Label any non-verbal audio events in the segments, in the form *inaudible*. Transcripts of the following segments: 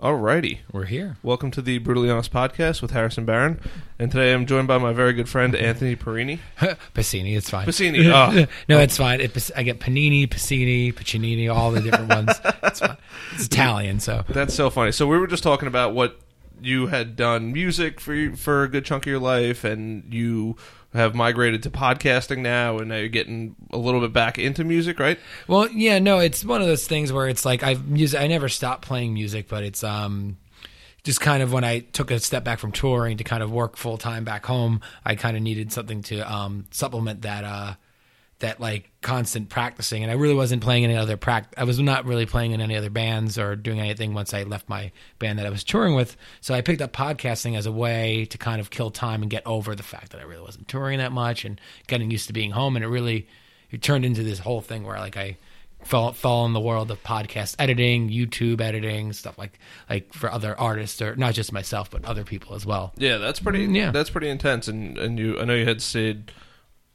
Alrighty. We're here. Welcome to the Brutally Honest podcast with Harrison Barron. And today I'm joined by my very good friend *laughs* Anthony Perini. *laughs* Pacini, it's fine. Pacini. Oh. *laughs* no, it's fine. It, I get Panini, Pacini, Pachinini, all the different ones. It's fine. It's Italian, so That's so funny. So we were just talking about what you had done music for for a good chunk of your life and you have migrated to podcasting now and now you're getting a little bit back into music, right? Well, yeah, no, it's one of those things where it's like I've music. I never stopped playing music, but it's um just kind of when I took a step back from touring to kind of work full time back home, I kind of needed something to um supplement that uh that like constant practicing and I really wasn't playing any other pract I was not really playing in any other bands or doing anything once I left my band that I was touring with so I picked up podcasting as a way to kind of kill time and get over the fact that I really wasn't touring that much and getting used to being home and it really it turned into this whole thing where like I fell fell in the world of podcast editing, YouTube editing, stuff like like for other artists or not just myself but other people as well. Yeah, that's pretty mm, Yeah. that's pretty intense and and you I know you had said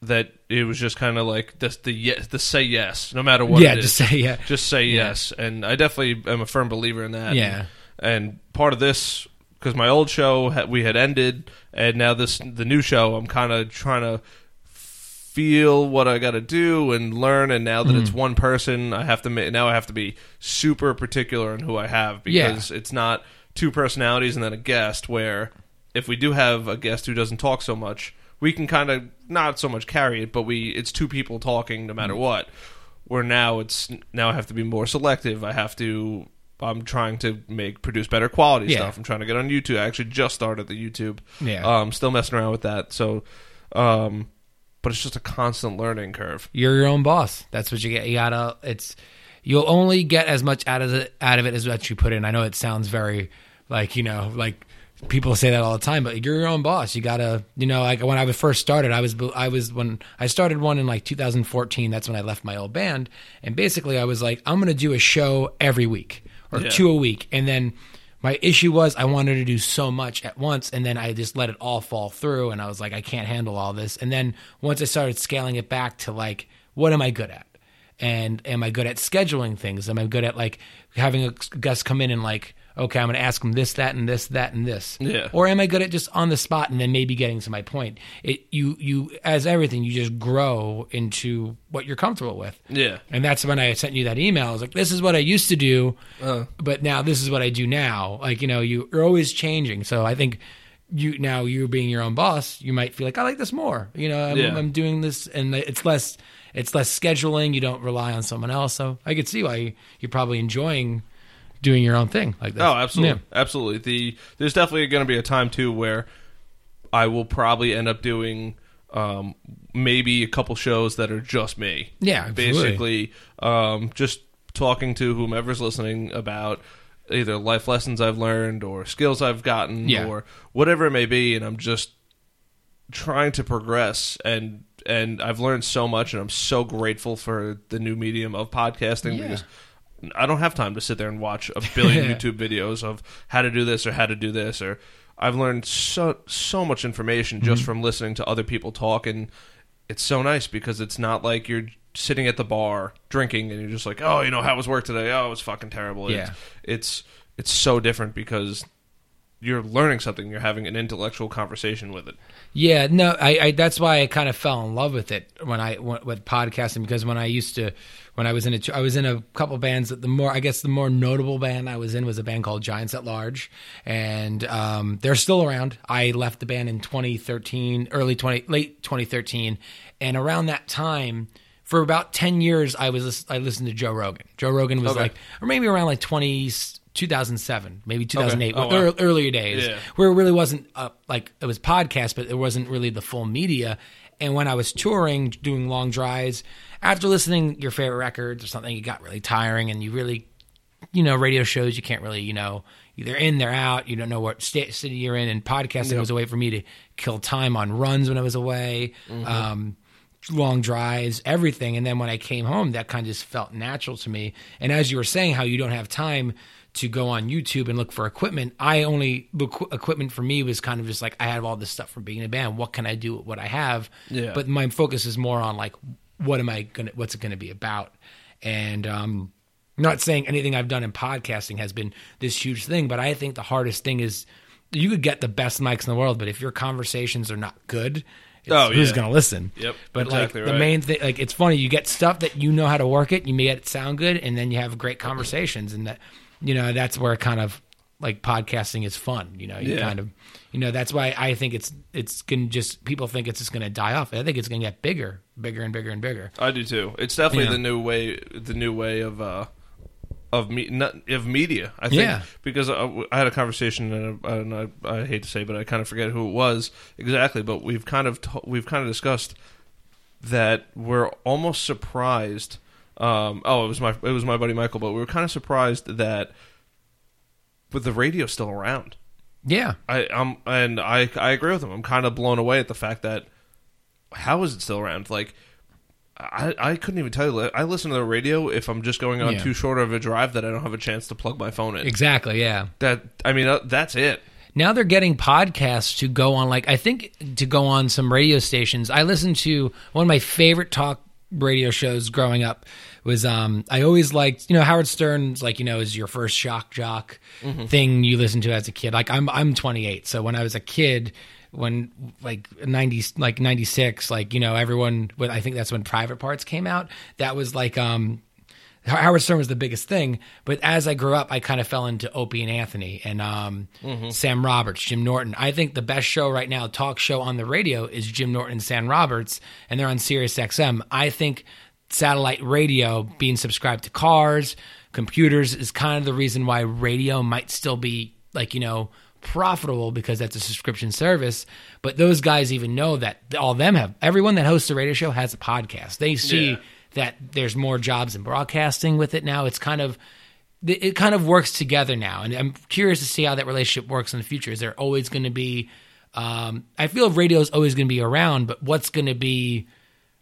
that it was just kind of like the the yes, the say yes no matter what yeah, it is. just say yeah. just say Yeah. yes and i definitely am a firm believer in that Yeah. and, and part of this because my old show we had ended and now this the new show i'm kind of trying to feel what i got to do and learn and now that it's Mm. one person i have to now i have to be super particular in who i have Yeah. because it's not two personalities and then a guest where if we do have a guest who doesn't talk so much we can kind of not so much carry it but we it's two people talking no Mm. matter what where now it's now I have to be more selective. I have to I'm trying to make produce better quality Yeah. stuff. I'm trying to get on YouTube. I actually just started the YouTube. Yeah. Um still messing around with that. So um but it's just a constant learning curve. you're your own boss. That's what you get. You gotta. It's you'll only get as much out of it out of it as what you put in. I know it sounds very like you know like people say that all the time, but you're your own boss. You gotta you know like when I was first started, I was I was when I started one in like 2014. That's when I left my old band, and basically I was like I'm gonna do a show every week or Yeah. two a week, and then. My issue was I wanted to do so much at once, and then I just let it all fall through, and I was like, I can't handle all this. And then once I started scaling it back to like, what am I good at? And am I good at scheduling things? Am I good at like having a guest come in and like, okay, I'm going to ask them this, that, and this, that, and this. Yeah. Or am I good at just on the spot and then maybe getting to my point? It you you as everything, you just grow into what you're comfortable with. Yeah. And that's when I sent you that email. I was like, this is what I used to do, Uh. but now this is what I do now. Like, you know, you, you're always changing. So I think you now you being your own boss, you might feel like I like this more. You know, I'm, Yeah. I'm doing this, and it's less it's less scheduling. You don't rely on someone else. So I could see why you, you're probably enjoying doing your own thing like this. Oh, absolutely, Yeah. absolutely. The there's definitely going to be a time too where I will probably end up doing um, maybe a couple shows that are just me. Yeah, absolutely. basically, um, just talking to whomever's listening about either life lessons I've learned or skills I've gotten Yeah. or whatever it may be, and I'm just trying to progress and and I've learned so much and I'm so grateful for the new medium of podcasting Yeah. because I don't have time to sit there and watch a billion *laughs* YouTube videos of how to do this or how to do this or I've learned so so much information just Mm-hmm. from listening to other people talk and it's so nice because it's not like you're sitting at the bar drinking and you're just like, "Oh, you know, how was work today? Oh, it was fucking terrible." Yeah. It's it's, it's so different because you're learning something, you're having an intellectual conversation with it. Yeah, no, I, I that's why I kind of fell in love with it when I went with podcasting because when I used to when I was in a I was in a couple bands that the more I guess the more notable band I was in was a band called Giants at Large and um, they're still around. I left the band in 2013, early 20 late 2013 and around that time for about 10 years I was I listened to Joe Rogan. Joe Rogan was Okay. like or maybe around like 20 2007, maybe 2008, Oh, wow. ear- earlier days Yeah. where it really wasn't uh, like it was podcast, but it wasn't really the full media. And when I was touring, doing long drives, after listening to your favorite records or something, it got really tiring, and you really, you know, radio shows you can't really, you know, they're in, they're out. You don't know what sta city you're in. And podcasting was a way for me to kill time on runs when I was away. Um, long drives, everything. And then when I came home, that kind of just felt natural to me. And as you were saying, how you don't have time to go on YouTube and look for equipment, I only the equipment for me was kind of just like I have all this stuff from being a band. What can I do with what I have? Yeah. But my focus is more on like what am I gonna what's it gonna be about? And um not saying anything I've done in podcasting has been this huge thing, but I think the hardest thing is you could get the best mics in the world, but if your conversations are not good, it's, Oh, who's yeah. going to listen? Yep, But exactly like the right. main thing, like it's funny, you get stuff that you know how to work it, you make it sound good, and then you have great conversations, and that you know that's where kind of like podcasting is fun. You know, you Yeah. kind of, you know, that's why I think it's it's going to just people think it's just going to die off. I think it's going to get bigger, bigger and bigger and bigger. I do too. It's definitely Yeah. the new way. The new way of uh, of me not, of media. I think Yeah. because I, I had a conversation and, I, and I, I hate to say, but I kind of forget who it was exactly. But we've kind of t- we've kind of discussed that we're almost surprised. Um, oh, it was my it was my buddy Michael, but we were kind of surprised that with the radio still around. Yeah, I um and I I agree with him. I'm kind of blown away at the fact that how is it still around? Like I I couldn't even tell you. I listen to the radio if I'm just going on Yeah. too short of a drive that I don't have a chance to plug my phone in. exactly. Yeah. That I mean uh, that's it. now they're getting podcasts to go on like i think to go on some radio stations i listened to one of my favorite talk radio shows growing up was um i always liked you know howard stern's like you know is your first shock jock thing you listen to as a kid. Like i'm i'm 28 so when i was a kid when like 90 like 96 like you know everyone but i think that's when private parts came out. That was like um Howard Stern was the biggest thing, but as I grew up, I kind of fell into Opie and Anthony and um, Sam Roberts, Jim Norton. I think the best show right now, talk show on the radio, is Jim Norton and Sam Roberts, and they're on Sirius XM. I think satellite radio being subscribed to cars, computers is kind of the reason why radio might still be like you know profitable because that's a subscription service. But those guys even know that all them have everyone that hosts a radio show has a podcast. They see Yeah. That there's more jobs in broadcasting with it now. It's kind of it kind of works together now, and I'm curious to see how that relationship works in the future. Is there always going to be? Um, I feel radio is always going to be around, but what's going to be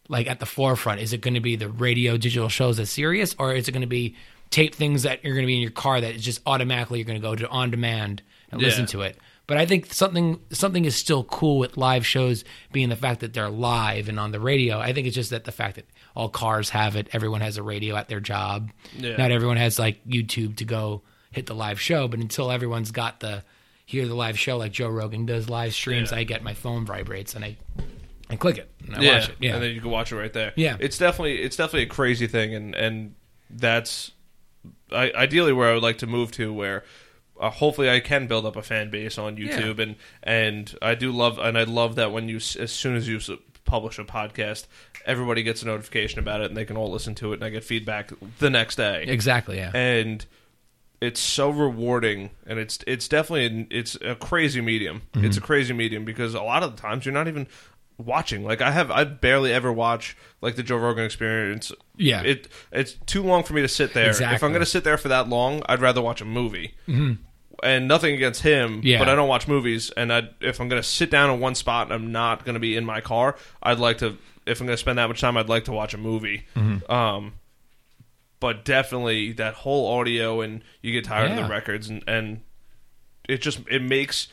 like at the forefront? Is it going to be the radio digital shows at Sirius, or is it going to be tape things that you're going to be in your car that is just automatically you're going to go to on demand and listen to it? But I think something something is still cool with live shows being the fact that they're live and on the radio. I think it's just that the fact that all cars have it, everyone has a radio at their job. Yeah. Not everyone has like YouTube to go hit the live show, but until everyone's got the hear the live show like Joe Rogan does live streams, Yeah. I get my phone vibrates and I I click it and I yeah, watch it. Yeah. and then you can watch it right there. Yeah. it's definitely it's definitely a crazy thing, and and that's I, ideally where I would like to move to, where uh, hopefully I can build up a fan base on YouTube, and and I do love and I love that when you as soon as you publish a podcast, everybody gets a notification about it, and they can all listen to it, and I get feedback the next day. Exactly, yeah. and it's so rewarding and it's it's definitely an, it's a crazy medium. Mm-hmm. it's a crazy medium because a lot of the times you're not even watching. Like i have i barely ever watch like the joe rogan experience. Yeah. it it's too long for me to sit there. If i'm gonna sit there for that long i'd rather watch a movie and nothing against him. Yeah. but i don't watch movies and i if i'm gonna sit down in one spot and i'm not gonna be in my car i'd like to if i'm gonna spend that much time i'd like to watch a movie Mm-hmm. um but definitely that whole audio and you get tired of the records and and it just it makes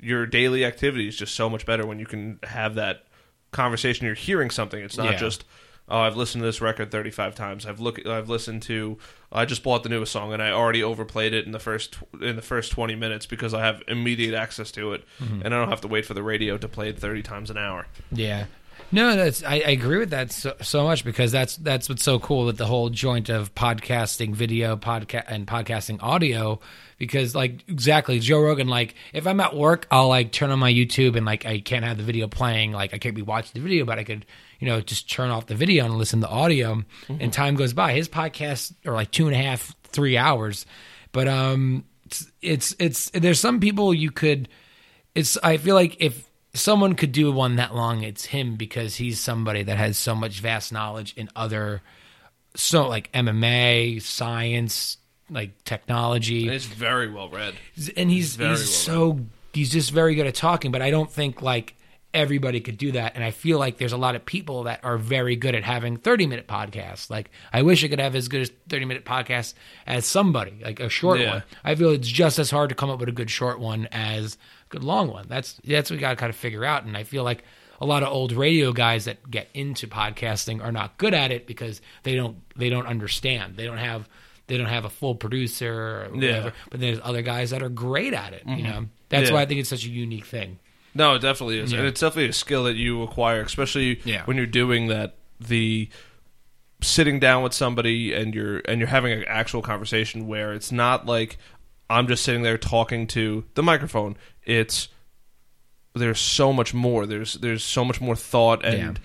your daily activities just so much better when you can have that conversation you're hearing something it's not Yeah. just oh I've listened to this record 35 times I've look I've listened to I just bought the newest song and I already overplayed it in the first in the first 20 minutes because I have immediate access to it Mm-hmm. and I don't have to wait for the radio to play it 30 times an hour Yeah. No, that's I, I agree with that so, so much because that's that's what's so cool with the whole joint of podcasting video podcast and podcasting audio because like exactly Joe Rogan like if I'm at work I'll like turn on my YouTube and like I can't have the video playing like I can't be watching the video but I could you know just turn off the video and listen to audio and time goes by. His podcasts are like two and a half three hours. But um it's it's, it's there's some people you could it's I feel like if someone could do one that long, it's him because he's somebody that has so much vast knowledge in other so like MMA, science, like technology. and it's very well read. And he's very he's well so he's just very good at talking, but I don't think like everybody could do that. And I feel like there's a lot of people that are very good at having 30 minute podcasts. Like I wish I could have as good as 30 minute podcast as somebody, like a short Yeah. one. I feel it's just as hard to come up with a good short one as a good long one. That's that's what we got to kind of figure out. And I feel like a lot of old radio guys that get into podcasting are not good at it because they don't they don't understand. They don't have they don't have a full producer or Yeah. whatever. But there's other guys that are great at it. You mm-hmm. know, that's Yeah. why I think it's such a unique thing. No, it definitely is, and it's definitely a skill that you acquire, especially Yeah. when you're doing that. The sitting down with somebody and you're and you're having an actual conversation where it's not like I'm just sitting there talking to the microphone. It's there's so much more. There's there's so much more thought and.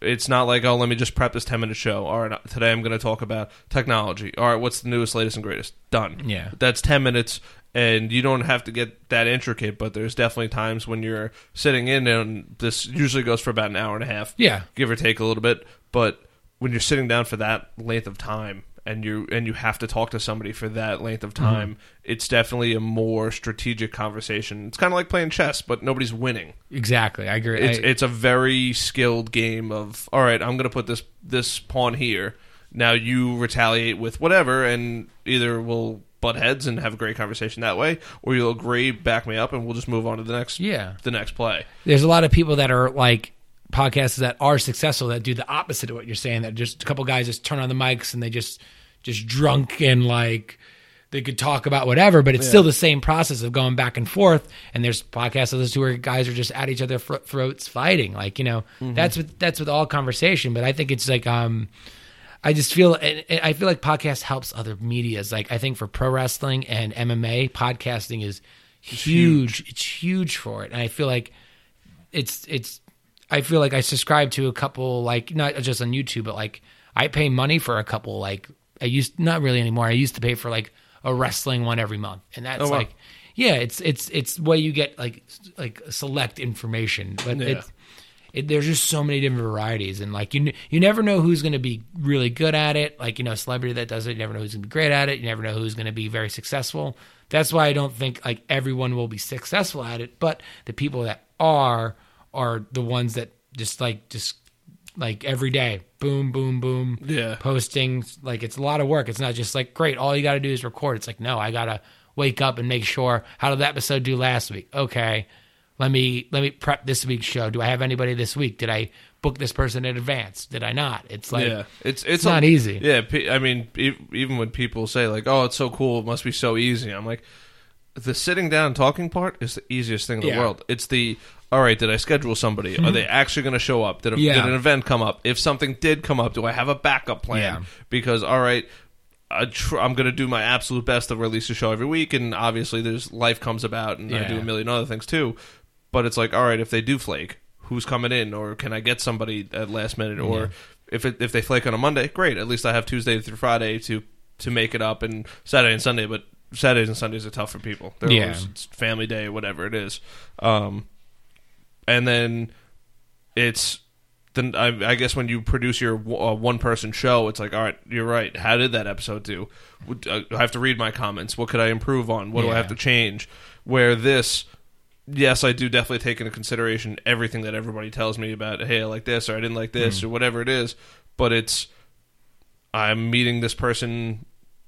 It's not like oh, let me just prep this ten minute show. All right, uh, today I'm going to talk about technology. All right, what's the newest, latest, and greatest? Done. Yeah. that's ten minutes, and you don't have to get that intricate. But there's definitely times when you're sitting in, and this usually goes for about an hour and a half, Yeah. give or take a little bit. But when you're sitting down for that length of time, and you and you have to talk to somebody for that length of Mm-hmm. time, it's definitely a more strategic conversation. It's kind of like playing chess, but nobody's winning. Exactly. I agree. It's I- it's a very skilled game of all right. I'm going to put this this pawn here. Now you retaliate with whatever, and either we'll butt heads and have a great conversation that way, or you'll agree, back me up, and we'll just move on to the next yeah. the next play. there's a lot of people that are like podcasts that are successful that do the opposite of what you're saying. That just a couple guys just turn on the mics and they just just drunk and like they could talk about whatever, but it's still the same process of going back and forth. And there's podcasts of those two where guys are just at each other's fr- throats fighting. Like you know, that's with that's with all conversation. But I think it's like um. I just feel I feel like podcast helps other medias. Like I think for pro wrestling and MMA, podcasting is huge. It's huge for it, and I feel like it's it's I feel like I subscribe to a couple like not just on YouTube, but like I pay money for a couple like I used not really anymore. I used to pay for like a wrestling one every month, and that's Oh, wow. like yeah, it's it's it's where you get like like select information, but Yeah. it's. It, there's just so many different varieties, and like you, you never know who's going to be really good at it. Like you know, a celebrity that does it, you never know who's going to be great at it. You never know who's going to be very successful. That's why I don't think like everyone will be successful at it, but the people that are are the ones that just like just like every day, boom, boom, boom, Yeah. posting. Like it's a lot of work. It's not just like great. All you got to do is record. It's like no, I gotta wake up and make sure. How did that episode do last week? Okay, let me let me prep this week's show. Do I have anybody this week? Did I book this person in advance? Did I not? It's like yeah, it's it's, not a- easy. Yeah, I mean, even when people say like, "Oh, it's so cool, it must be so easy," I'm like, the sitting down talking part is the easiest thing in the Yeah. world. It's the all right. Did I schedule somebody? Are mm-hmm. they actually going to show up? Did, a, Yeah. did an event come up? If something did come up, do I have a backup plan? Yeah. Because all right. I tr- I'm going to do my absolute best to release a show every week, and obviously, there's life comes about, and I do a million other things too. But it's like, all right, if they do flake, who's coming in, or can I get somebody at last minute, or if it, if they flake on a Monday, great. At least I have Tuesday through Friday to to make it up, and Saturday and Sunday. But Saturdays and Sundays are tough for people. They're Yeah. always, it's family day, whatever it is. Um, and then it's then I, I guess when you produce your uh, one person show, it's like, all right, you're right. How did that episode do? Would- uh, I have to read my comments. What could I improve on? What do I have to change? Where this, yes, I do definitely take into consideration everything that everybody tells me about. Hey, I like this, or I didn't like this, Mm. or whatever it is. But it's I'm meeting this person.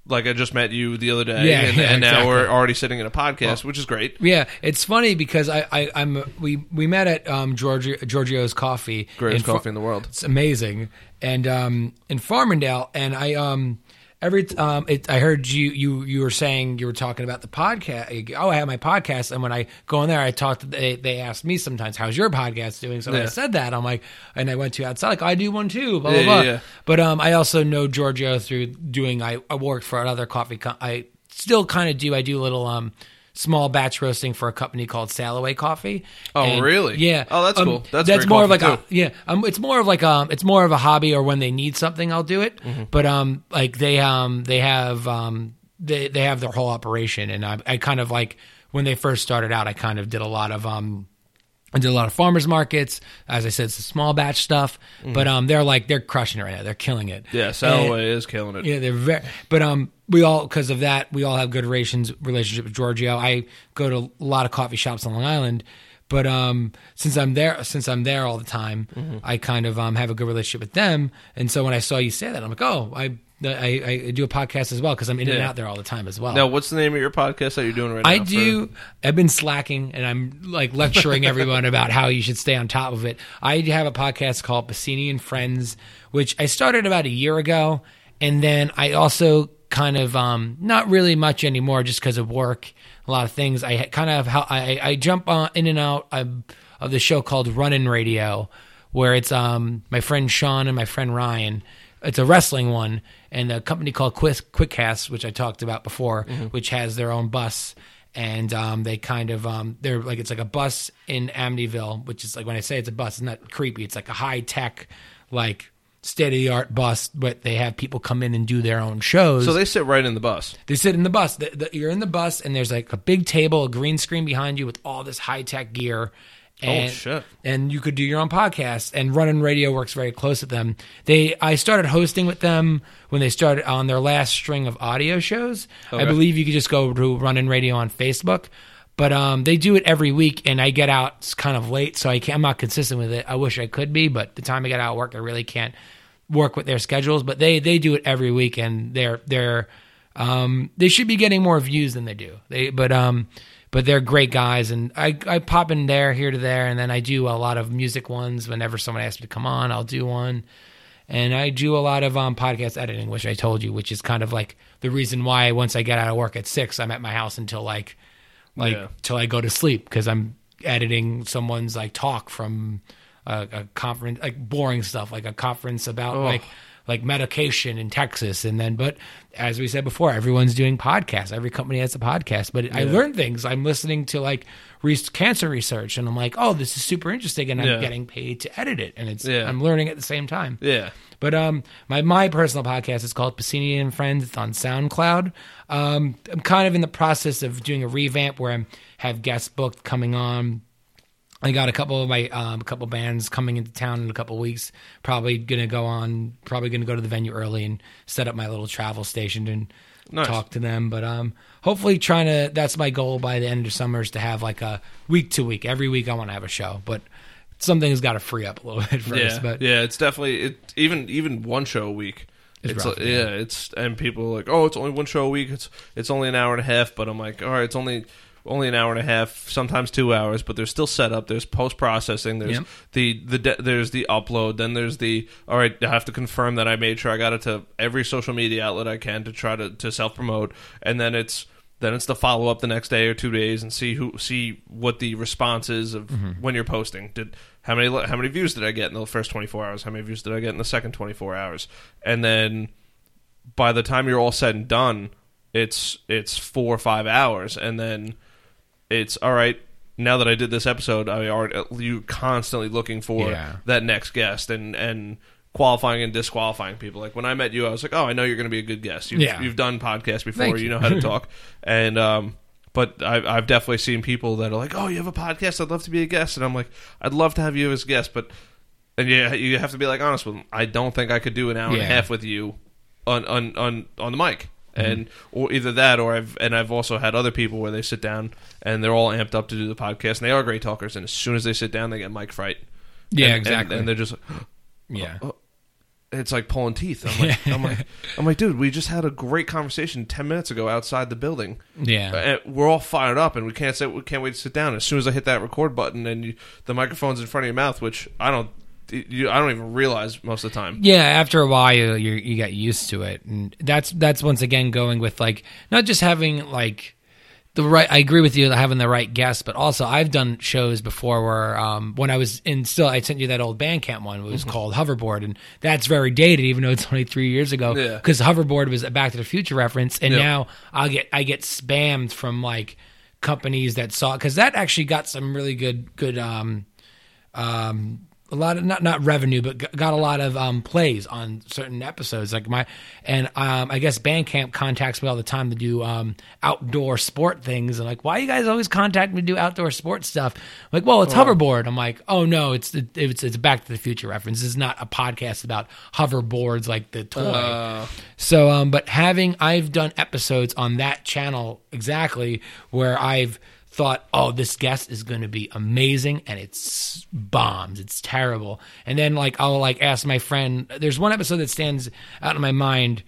Like I just met you the other day, Yeah, and, yeah, and now we're already sitting in a podcast, which is great. Yeah, it's funny because I, I I'm we we met at um Giorgio, Giorgio's Coffee, Greatest Fa- coffee in the world. It's amazing, and um in Farmingdale, and I um every um it, I heard you you you were saying you were talking about the podcast. Oh, I have my podcast, and when I go in there, I talked. They they asked me sometimes, "How's your podcast doing?" So when I said that, I'm like, and I went to outside, like I do one too. Blah Yeah, blah blah. yeah, yeah. But um, I also know Giorgio through doing. I, I worked for another coffee. Co- I still kind of do. I do a little um small batch roasting for a company called Salloway Coffee. Oh, And- really? Yeah. Oh, that's Um, cool. That's that's more of like a yeah. Um, it's more of like um, it's more of a hobby or when they need something, I'll do it. Mm-hmm. But um, like they um they have um they they have their whole operation, and I I kind of like when they first started out, I kind of did a lot of um. I did a lot of farmers markets. As I said, it's small batch stuff, but um, they're like they're crushing it right now. They're killing it. Mm-hmm. Yeah, Salloway is killing it. yeah, they're very. But um, we all because of that, we all have good relations relationship with Giorgio. I go to a lot of coffee shops on Long Island, but um, since I'm there, since I'm there all the time, Mm-hmm. I kind of um have a good relationship with them. And so when I saw you say that, I'm like, oh, I I, I do a podcast as well because I'm in and Yeah. out there all the time as well. Now, what's the name of your podcast that you're doing right now? I for- do. I've been slacking, and I'm like lecturing *laughs* everyone about how you should stay on top of it. I have a podcast called Pacini and Friends, which I started about a year ago, and then I also kind of um, not really much anymore, just because of work, a lot of things. I kind of how I, I jump on in and out of, of the show called Running Radio, where it's um my friend Sean and my friend Ryan. It's a wrestling one, and a company called Quick Quickcast, which I talked about before, which has their own bus and um, they kind of um, they're like it's like a bus in Amityville, which is like when I say it's a bus, it's not creepy. It's like a high tech, like state of the art bus, but they have people come in and do their own shows. So they sit right in the bus. They sit in the bus. The, the, you're in the bus, and there's like a big table, a green screen behind you with all this high tech gear. And, shit. And you could do your own podcast. And Running Radio works very close with them. They I started hosting with them when they started on their last string of audio shows. I believe you could just go to Running Radio on Facebook. But um, they do it every week, and I get out kind of late, so I can't, I'm not consistent with it. I wish I could be, but the time I get out of work, I really can't work with their schedules. But they they do it every week, and they're they're um, they should be getting more views than they do. They but um but they're great guys, and I I pop in there here to there, and then I do a lot of music ones. Whenever someone asks me to come on, I'll do one. And I do a lot of um, podcast editing, which I told you, which is kind of like the reason why once I get out of work at six, I'm at my house until like like Yeah. till I go to sleep because I'm editing someone's like talk from a, a conference, like boring stuff, like a conference about like like medication in Texas, and then but as we said before, everyone's doing podcasts. Every company has a podcast, but I learned things. I'm listening to like re- cancer research, and I'm like, oh, this is super interesting, and I'm Yeah. getting paid to edit it, and it's Yeah. I'm learning at the same time. Yeah. But um, my my personal podcast is called Pacini and Friends. It's on SoundCloud. Um, I'm kind of in the process of doing a revamp where I have guests booked coming on. I got a couple of my um, a couple bands coming into town in a couple of weeks. Probably gonna go on. Probably gonna go to the venue early and set up my little travel station and Nice. talk to them. But um, hopefully trying to. That's my goal by the end of summer is to have like a week to week. Every week I want to have a show, but something's got to free up a little *laughs* bit first. Yeah, but yeah, it's definitely it. Even even one show a week. It's It's, rough, like- yeah. yeah, it's and people are like, oh, it's only one show a week. It's it's only an hour and a half. But I'm like, all right, it's only only an hour and a half, sometimes two hours. But there's still setup. There's post processing. There's Yep. the the de- there's the upload. Then there's the all right. I have to confirm that I made sure I got it to every social media outlet I can to try to to self promote. And then it's then it's the follow up the next day or two days and see who see what the response is of Mm-hmm. when you're posting. Did how many how many views did I get in the first 24 hours? How many views did I get in the second 24 hours? And then by the time you're all said and done, it's it's four or five hours, and then it's all right. Now that I did this episode, I are you constantly looking for Yeah. that next guest and and qualifying and disqualifying people. Like when I met you, I was like, oh, I know you're going to be a good guest. You've, Yeah. you've done podcasts before. Thank you. you. know how to *laughs* talk, and um. But I've, I've definitely seen people that are like, "Oh, you have a podcast? I'd love to be a guest." And I'm like, "I'd love to have you as a guest, but and yeah, you have to be like honest with them. I don't think I could do an hour and a Yeah. half with you on on on on the mic, and or either that or I've and I've also had other people where they sit down and they're all amped up to do the podcast, and they are great talkers, and as soon as they sit down, they get mic fright. yeah, And- and- exactly. And, they're just *gasps* yeah. *gasps* Oh, it's like pulling teeth. I'm like, *laughs* I'm like, I'm like, dude, we just had a great conversation ten minutes ago outside the building. Yeah. Uh, and we're all fired up, and we can't sit, we can't wait to sit down. As soon as I hit that record button, and you, the microphone's in front of your mouth, which I don't, you, I don't even realize most of the time. Yeah, after a while you you you get used to it, and that's that's once again going with like not just having like the right. I agree with you having the right guests, but also I've done shows before where um, when I was in still I sent you that old Bandcamp one. It was called Hoverboard, and that's very dated, even though it's only three years ago. Yeah. Because Hoverboard was a Back to the Future reference, and Yeah. now I'll get I get spammed from like companies that saw because that actually got some really good good um um a lot of not not revenue but got a lot of um plays on certain episodes. Like my and um i guess bandcamp contacts me all the time to do um outdoor sport things. And like why you guys always contact me to do outdoor sports stuff? I'm like well it's hoverboard. I'm like oh no it's it's it's back to the future reference. This is not a podcast about hoverboards like the toy. Uh, so, um, but having I've done episodes on that channel exactly where I've thought, oh, this guest is going to be amazing, and it's bombs. It's terrible. And then like I'll like ask my friend. There's one episode that stands out in my mind.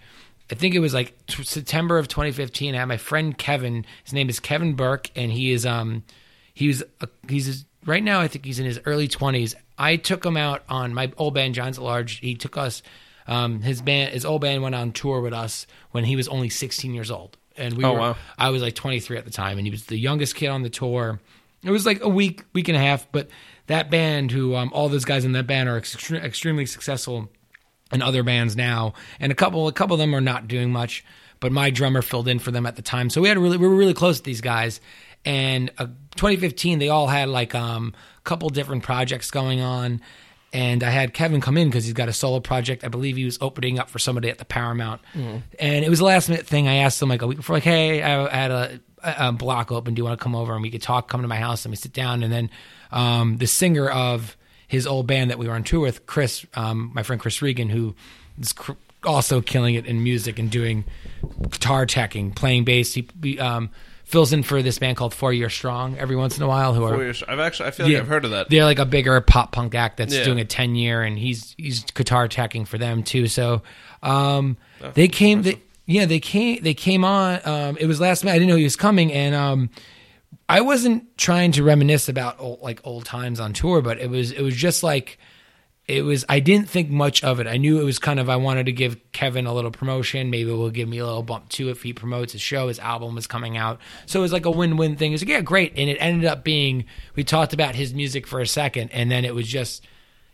I think it was like t- September of 2015. I had my friend Kevin. His name is Kevin Burke, and he is um he was a, he's right now. I think he's in his early 20s. I took him out on my old band Giants at Large. He took us Um, his band, his old band, went on tour with us when he was only 16 years old, and we Oh, were. wow. I was like 23 at the time, and he was the youngest kid on the tour. It was like a week, week and a half, but that band, who um, all those guys in that band are extre- extremely successful in other bands now, and a couple, a couple of them are not doing much. But my drummer filled in for them at the time, so we had a really, we were really close to these guys. And uh, 2015, they all had like um, a couple different projects going on, and I had Kevin come in because he's got a solo project. I believe he was opening up for somebody at the Paramount, and it was a last minute thing. I asked him like a week before, like, "Hey, I I had a, a block open. Do you want to come over and we could talk? Come to my house and we sit down." And then um, the singer of his old band that we were on tour with, Chris, um, my friend Chris Regan, who is cr- also killing it in music and doing guitar teching, playing bass. He, he um, fills in for this band called Four Year Strong every once in a while. Who are I've actually, I feel like I've heard of that. they're like a bigger pop punk act that's Yeah. doing a ten year, and he's he's guitar teching for them too. So um, they came, they, yeah, they came, they came on. Um, it was last night. I didn't know he was coming, and um, I wasn't trying to reminisce about old, like old times on tour, but it was it was just like it was I didn't think much of it. I knew it was kind of I wanted to give Kevin a little promotion. Maybe it will give me a little bump too if he promotes his show. His album is coming out, so it was like a win-win thing. It was like yeah, great, and it ended up being we talked about his music for a second, and then it was just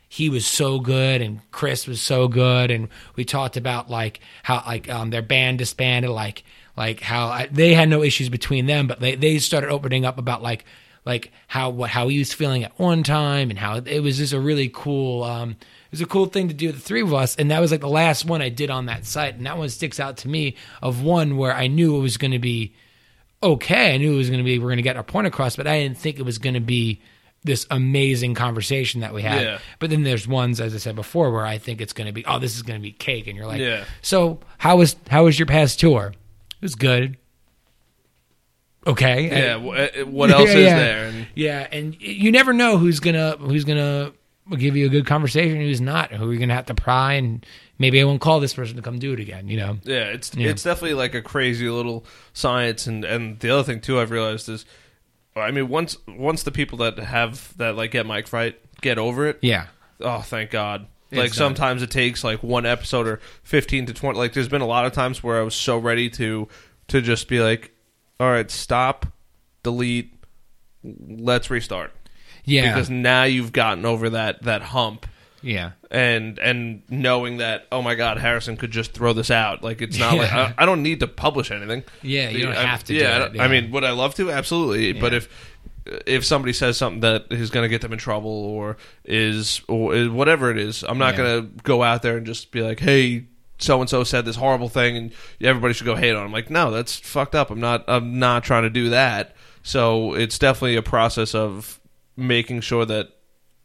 he was so good and Chris was so good and we talked about like how like um their band disbanded like like how I, they had no issues between them but they they started opening up about like like how what how he was feeling at one time and how it was just a really cool um it was a cool thing to do with the three of us and that was like the last one I did on that site and that one sticks out to me of one where I knew it was going to be okay. I knew it was going to be we're going to get our point across, but I didn't think it was going to be this amazing conversation that we had. Yeah. But then there's ones, as I said before, where I think it's going to be oh, this is going to be cake, and you're like, Yeah. So how was how was your past tour? It was good. Okay. Yeah, And- uh, what else Yeah, is yeah. there? Yeah, and you never know who's gonna who's gonna give you a good conversation, who's not, who you're gonna have to pry, and maybe I won't call this person to come do it again. You know. Yeah, it's Yeah. it's definitely like a crazy little science, and and the other thing too I've realized is, I mean, once once the people that have that like get mic fright get over it, Yeah. oh thank God. It's Like done. sometimes it takes like one episode or fifteen to twenty. Like there's been a lot of times where I was so ready to to just be like, all right, stop, delete, let's restart Yeah. because now you've gotten over that that hump yeah. and and knowing that oh my god Harrison could just throw this out like it's not like I, I don't need to publish anything Yeah, you don't I- have to yeah, do I, it, yeah. I mean would I love to absolutely but if if somebody says something that is going to get them in trouble or is or is whatever it is I'm not Yeah. going to go out there and just be like hey so and so said this horrible thing and everybody should go hate on him like no that's fucked up I'm not I'm not trying to do that so it's definitely a process of making sure that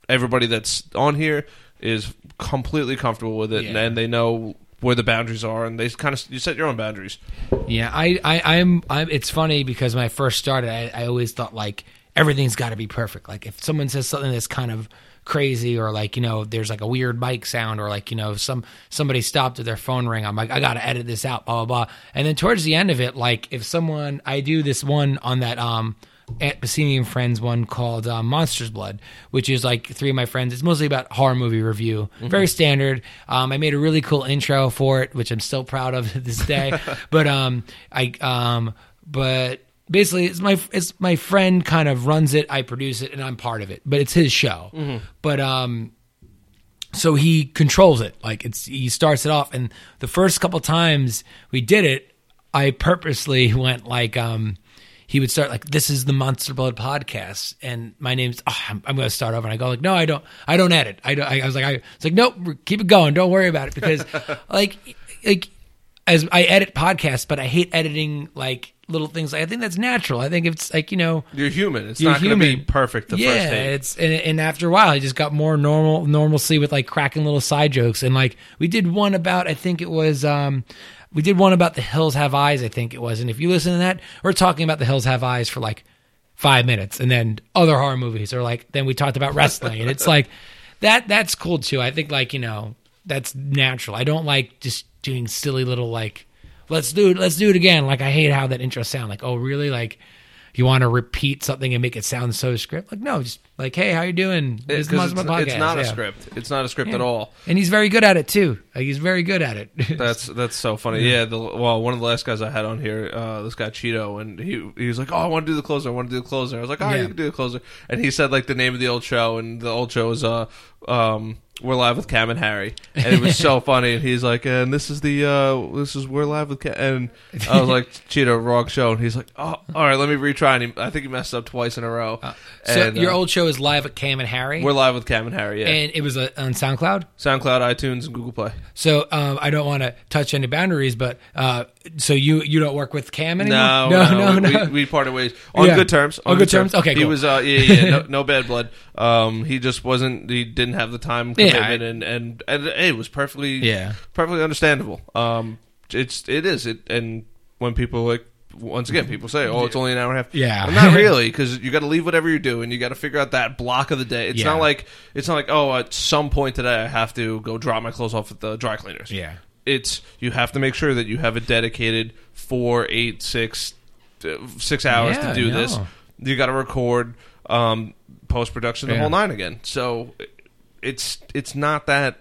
everybody that's on here is completely comfortable with it and, and they know where the boundaries are and they kind of you set your own boundaries Yeah, I, I, I'm, I'm. It's funny because when I first started, I, I always thought like everything's got to be perfect. Like if someone says something that's kind of crazy, or like you know, there's like a weird mic sound, or like you know, some somebody stopped with their phone ring. I'm like, I got to edit this out, blah blah blah. And then towards the end of it, like if someone, I do this one on that um. at Pacini and Friends one called uh, Monsters Blood, which is like three of my friends. It's mostly about horror movie review. Very standard. Um, I made a really cool intro for it, which I'm still proud of *laughs* to this day. *laughs* but um, I um, but basically it's my it's my friend kind of runs it. I produce it, and I'm part of it. But it's his show. But um, so he controls it like it's he starts it off and the first couple times we did it i purposely *laughs* went like um he would start like this is the monster blood podcast and my name's oh, I'm, I'm gonna start over and i go like no i don't i don't edit i don't i, I was like i it's like nope keep it going don't worry about it because *laughs* like like as i edit podcasts but i hate editing like little things. I think that's natural. I think it's like you know you're human. It's You're not going to be perfect the yeah, first it's and, and after a while, I just got more normal normalcy with like cracking little side jokes. And like we did one about I think it was um we did one about the Hills Have Eyes I think it was. And if you listen to that we're talking about the Hills Have Eyes for like five minutes and then other horror movies or like then we talked about wrestling. And it's like that that's cool too. I think like you know that's natural. I don't like just doing silly little like let's do it let's do it again like I hate how that intro sound like oh really like you want to repeat something and make it sound so script. Like no, just like hey, how you doing? This is the 'cause Muslim it's, it's not a script. It's not a script Yeah. at all. and he's very good at it too. Like he's very good at it. *laughs* That's that's so funny. Yeah, the, well, one of the last guys I had on here, uh, this guy Cheeto, and he he was like, "Oh, I want to do the closer. I want to do the closer." I was like, "All right, Yeah. you can do the closer." And he said like the name of the old show, and the old show was uh um we're live with Cam and Harry, and it was so *laughs* funny. And he's like, "And this is the uh this is we're live with Cam," and I was like, *laughs* "Cheeto, wrong show." And he's like, "Oh, all right, let me retry." And he, I think he messed up twice in a row. so And, your uh, old show is live at Cam and Harry, we're live with Cam and Harry. Yeah, and it was uh, on SoundCloud. SoundCloud, iTunes, and Google Play. So um, I don't want to touch any boundaries, but uh, so you you don't work with Cam anymore? No, no, no, no. we, no. We, we parted ways on Yeah. good terms. On good terms? Okay, He cool. was, uh, yeah, yeah, no, *laughs* no bad blood. Um, he just wasn't. He didn't have the time Yeah, commitment, I- and, and and it was perfectly, Yeah. perfectly understandable. Um, it's it is it, and when people like. Once again, people say, "Oh, it's only an hour and a half." Yeah. Well, not *laughs* really, because you got to leave whatever you're doing. You got to figure out that block of the day. It's Yeah. not like it's not like, oh, at some point today I have to go drop my clothes off at the dry cleaners yeah. It's you have to make sure that you have a dedicated four, eight, six, uh, hours Yeah, to do this. You got to record um, post production the Yeah. whole nine again. So it's it's not that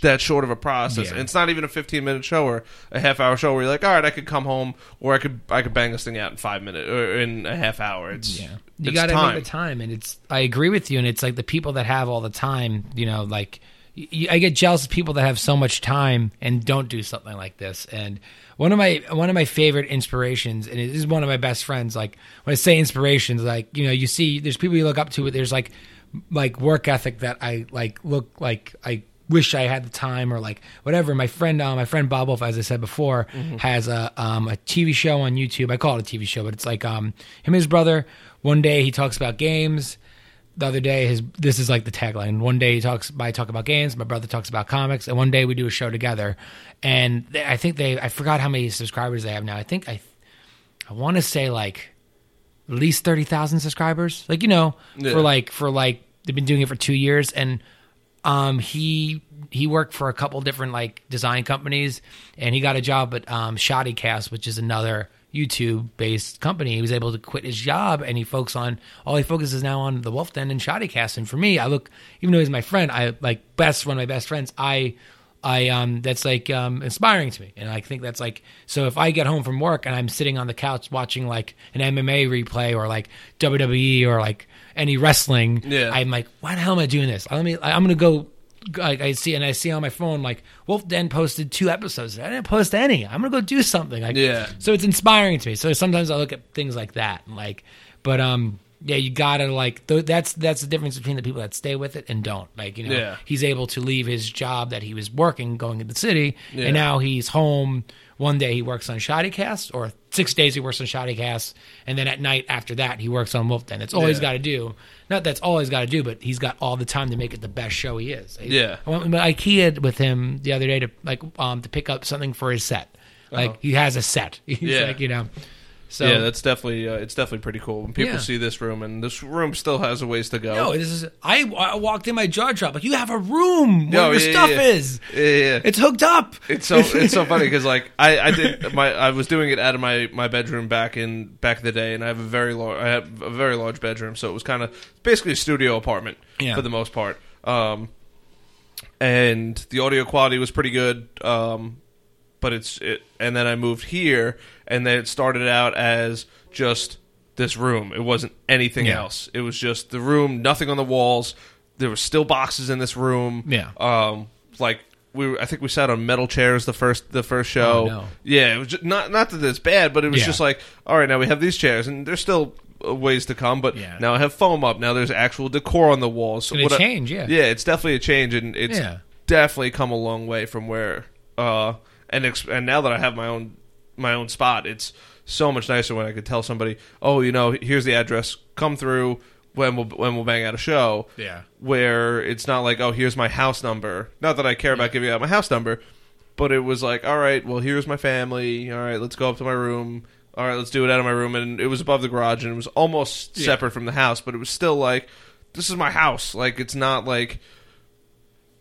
that short of a process. Yeah. And it's not even a fifteen minute show or a half hour show where you're like, all right, I could come home or I could I could bang this thing out in five minutes or in a half hour. It's Yeah. You got to make the time, and it's. I agree with you, and it's like the people that have all the time. You know, like I get jealous of people that have so much time and don't do something like this. And one of my one of my favorite inspirations, and it is one of my best friends. Like when I say inspirations, like you know, you see, there's people you look up to. But there's like like work ethic that I like look like I wish I had the time or like whatever. My friend, uh, my friend Bob Wolf, as I said before, has a um, a TV show on YouTube. I call it a TV show, but it's like um, him and his brother. One day he talks about games. The other day, his this is like the tagline. One day he talks, I talk about games. My brother talks about comics, and one day we do a show together. And they, I think they, I forgot how many subscribers they have now. I think I, I want to say like at least thirty thousand subscribers. Like you know, Yeah. for like for like they've been doing it for two years, and um he he worked for a couple different like design companies, and he got a job at um Shoddycast, which is another YouTube based company. He was able to quit his job, and he focuses on all he focuses now on the Wolf Den and Shoddycast. And for me, I look even though he's my friend, I like best one of my best friends. I I um that's like um inspiring to me. And I think that's like so if I get home from work and I'm sitting on the couch watching like an MMA replay or like WWE or like any wrestling, Yeah. I'm like, why the hell am I doing this? Let me I'm gonna go like I see and I see on my phone like Wolf Den posted two episodes. I didn't post any. I'm gonna go do something. Like Yeah. so it's inspiring to me. So sometimes I look at things like that, and like, but um, yeah, you gotta like th- that's that's the difference between the people that stay with it and don't. Like, you know, Yeah. he's able to leave his job that he was working, going to the city, Yeah. and now he's home. One day he works on Shoddycast, or six days he works on Shoddycast, and then at night after that he works on Wolf Den. That's all he's got to do. Not that's all he's got to do, but he's got all the time to make it the best show he is. Yeah. I went to IKEA with him the other day to like um to pick up something for his set. Like Uh-huh. he has a set. *laughs* He's Yeah. like you know. So yeah, that's definitely uh, it's definitely pretty cool when people Yeah. see this room, and this room still has a ways to go. no, this is. I, I walked in my jaw dropped. Like you have a room where No, your yeah, stuff yeah. is. yeah, yeah. It's hooked up. It's so it's so funny *laughs* because like I, I did my I was doing it out of my, my bedroom back in back in the day, and I have a very large I have a very large bedroom, so it was kind of basically a studio apartment Yeah. for the most part. Um, and the audio quality was pretty good. Um, but it's it, and then I moved here, and then it started out as just this room. It wasn't anything Yeah. else. It was just the room, nothing on the walls. There were still boxes in this room. Yeah. Um, like we, were, I think we sat on metal chairs the first the first show. Oh, no. Yeah, it was just, not not that it's bad, but it was Yeah. just like, all right, now we have these chairs, and there's still uh, ways to come. But Yeah. now I have foam up. Now there's actual decor on the walls. So It's what a I- change, yeah. yeah, it's definitely a change, and it's Yeah. definitely come a long way from where. Uh, and ex- and now that I have my own my own spot, it's so much nicer when I could tell somebody, oh, you know, here's the address, come through when we'll when we'll bang out a show. Yeah. Where it's not like, oh, here's my house number. Not that I care about giving out my house number, but it was like, all right, well, here's my family. All right, let's go up to my room. All right, let's do it out of my room, and it was above the garage, and it was almost Yeah. separate from the house, but it was still like, this is my house. Like it's not like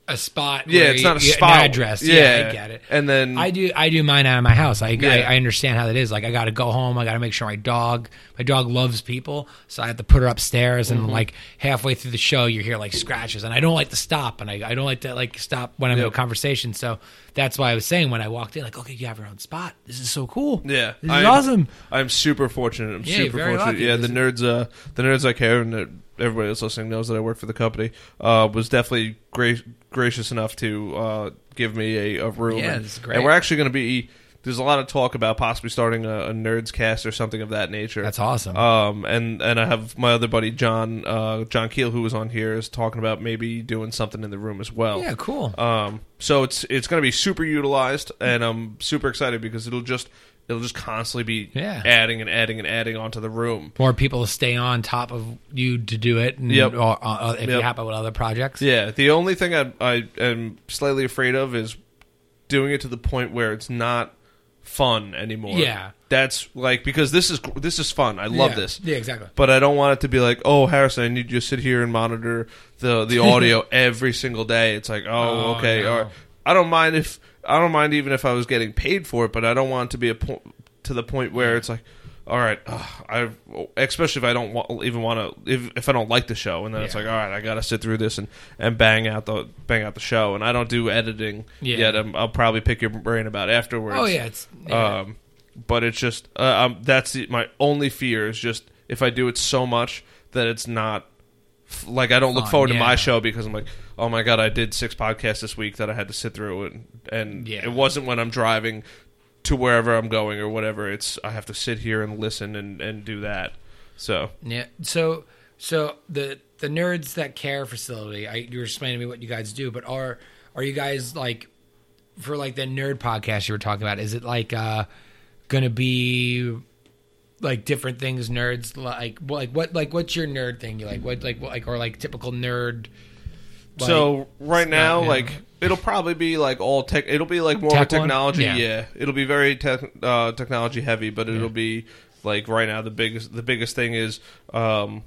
a spot. Yeah, it's not a you- spot. Address. Yeah, I get it. And then I do. I do mine out of my house. I, Yeah. I I understand how that is. Like I got to go home. I got to make sure my dog. My dog loves people, so I have to put her upstairs. Mm-hmm. And like halfway through the show, you hear like scratches, and I don't like to stop. And I, I don't like to like stop when I'm in a conversation. So that's why I was saying when I walked in, like, okay, you have your own spot. This is so cool. Yeah, this is I'm- awesome. I'm super fortunate. I'm Yeah, super fortunate. lucky. Yeah, the nerds, uh, the nerds I care, and everybody that's listening knows that I work for the company. Uh, was definitely gra- gracious enough to uh, give me a, a room. Yeah, and, is great. And we're actually going to be. There's a lot of talk about possibly starting a, a nerds cast or something of that nature. That's awesome. Um, and and I have my other buddy John uh, John Keel who was on here is talking about maybe doing something in the room as well. yeah, cool. Um, so it's it's going to be super utilized, and I'm super excited because it'll just it'll just constantly be Yeah. adding and adding and adding onto the room. More people to stay on top of you to do it. And, Yep. Or, uh, if you happen with other projects. Yeah, the only thing I I am slightly afraid of is doing it to the point where it's not fun anymore. Yeah. that's like because this is this is fun. I love Yeah. this. Yeah, exactly. But I don't want it to be like, oh, Harrison, I need you to sit here and monitor the the audio *laughs* every single day. It's like, oh, Oh, okay. no. Or I don't mind if I don't mind even if I was getting paid for it, but I don't want it to be a point to the point where it's like, all right, ugh, I especially if I don't wa- even want to if if I don't like the show, and then it's Yeah. like, all right, I got to sit through this and and bang out the bang out the show, and I don't do editing Yeah. yet. I'm, I'll probably pick your brain about afterwards. Oh yeah, it's yeah. Um, but it's just uh, um, that's the, my only fear is just if I do it so much that it's not f- like I don't look Fun, forward to my show because I'm like, oh my god, I did six podcasts this week that I had to sit through and and Yeah. it wasn't when I'm driving to wherever I'm going or whatever. It's I have to sit here and listen and and do that. So Yeah. So so the the nerds that care facility, I you were explaining to me what you guys do, but are are you guys like for like the nerd podcast you were talking about, is it like uh gonna be like different things nerds like like what like what's your nerd thing you like what like what, like or like typical nerd like- so right now, yeah. like it'll probably be like all tech. It'll be like more Tech technology. Yeah. Yeah. it'll be very tech, uh, technology heavy, but it'll Yeah. be like right now the biggest the biggest thing is um,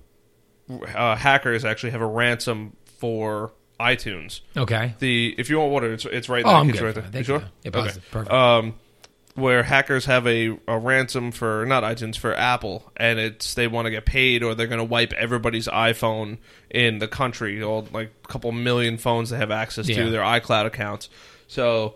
uh, hackers actually have a ransom for iTunes. okay The if you want water, it's it's right Oh, there. I'm It's good. right there. You sure? Yeah, positive. Perfect. Um, where hackers have a, a ransom for not iTunes for Apple, and it's they want to get paid, or they're going to wipe everybody's iPhone in the country, all like a couple million phones they have access Yeah. to their iCloud accounts. So,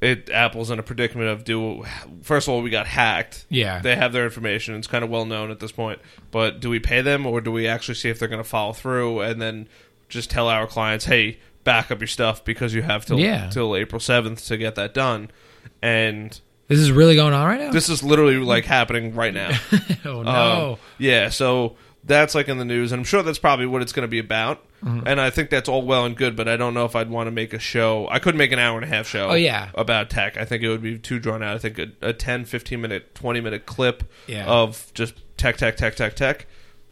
it Apple's in a predicament of do. First of all, we got hacked. Yeah. they have their information. It's kind of well known at this point. But do we pay them, or do we actually see if they're going to follow through, and then just tell our clients, hey, back up your stuff because you have till Yeah. till April seventh to get that done, and this is really going on right now this is literally like happening right now. *laughs* oh no Um, yeah, so that's like in the news, and I'm sure that's probably what it's going to be about. Mm-hmm. And I think that's all well and good, but I don't know if I'd want to make a show. I could make an hour and a half show. Oh, yeah. about tech. I think it would be too drawn out. I think a, a 10, 15 minute, 20 minute clip Yeah. of just tech, tech, tech, tech, tech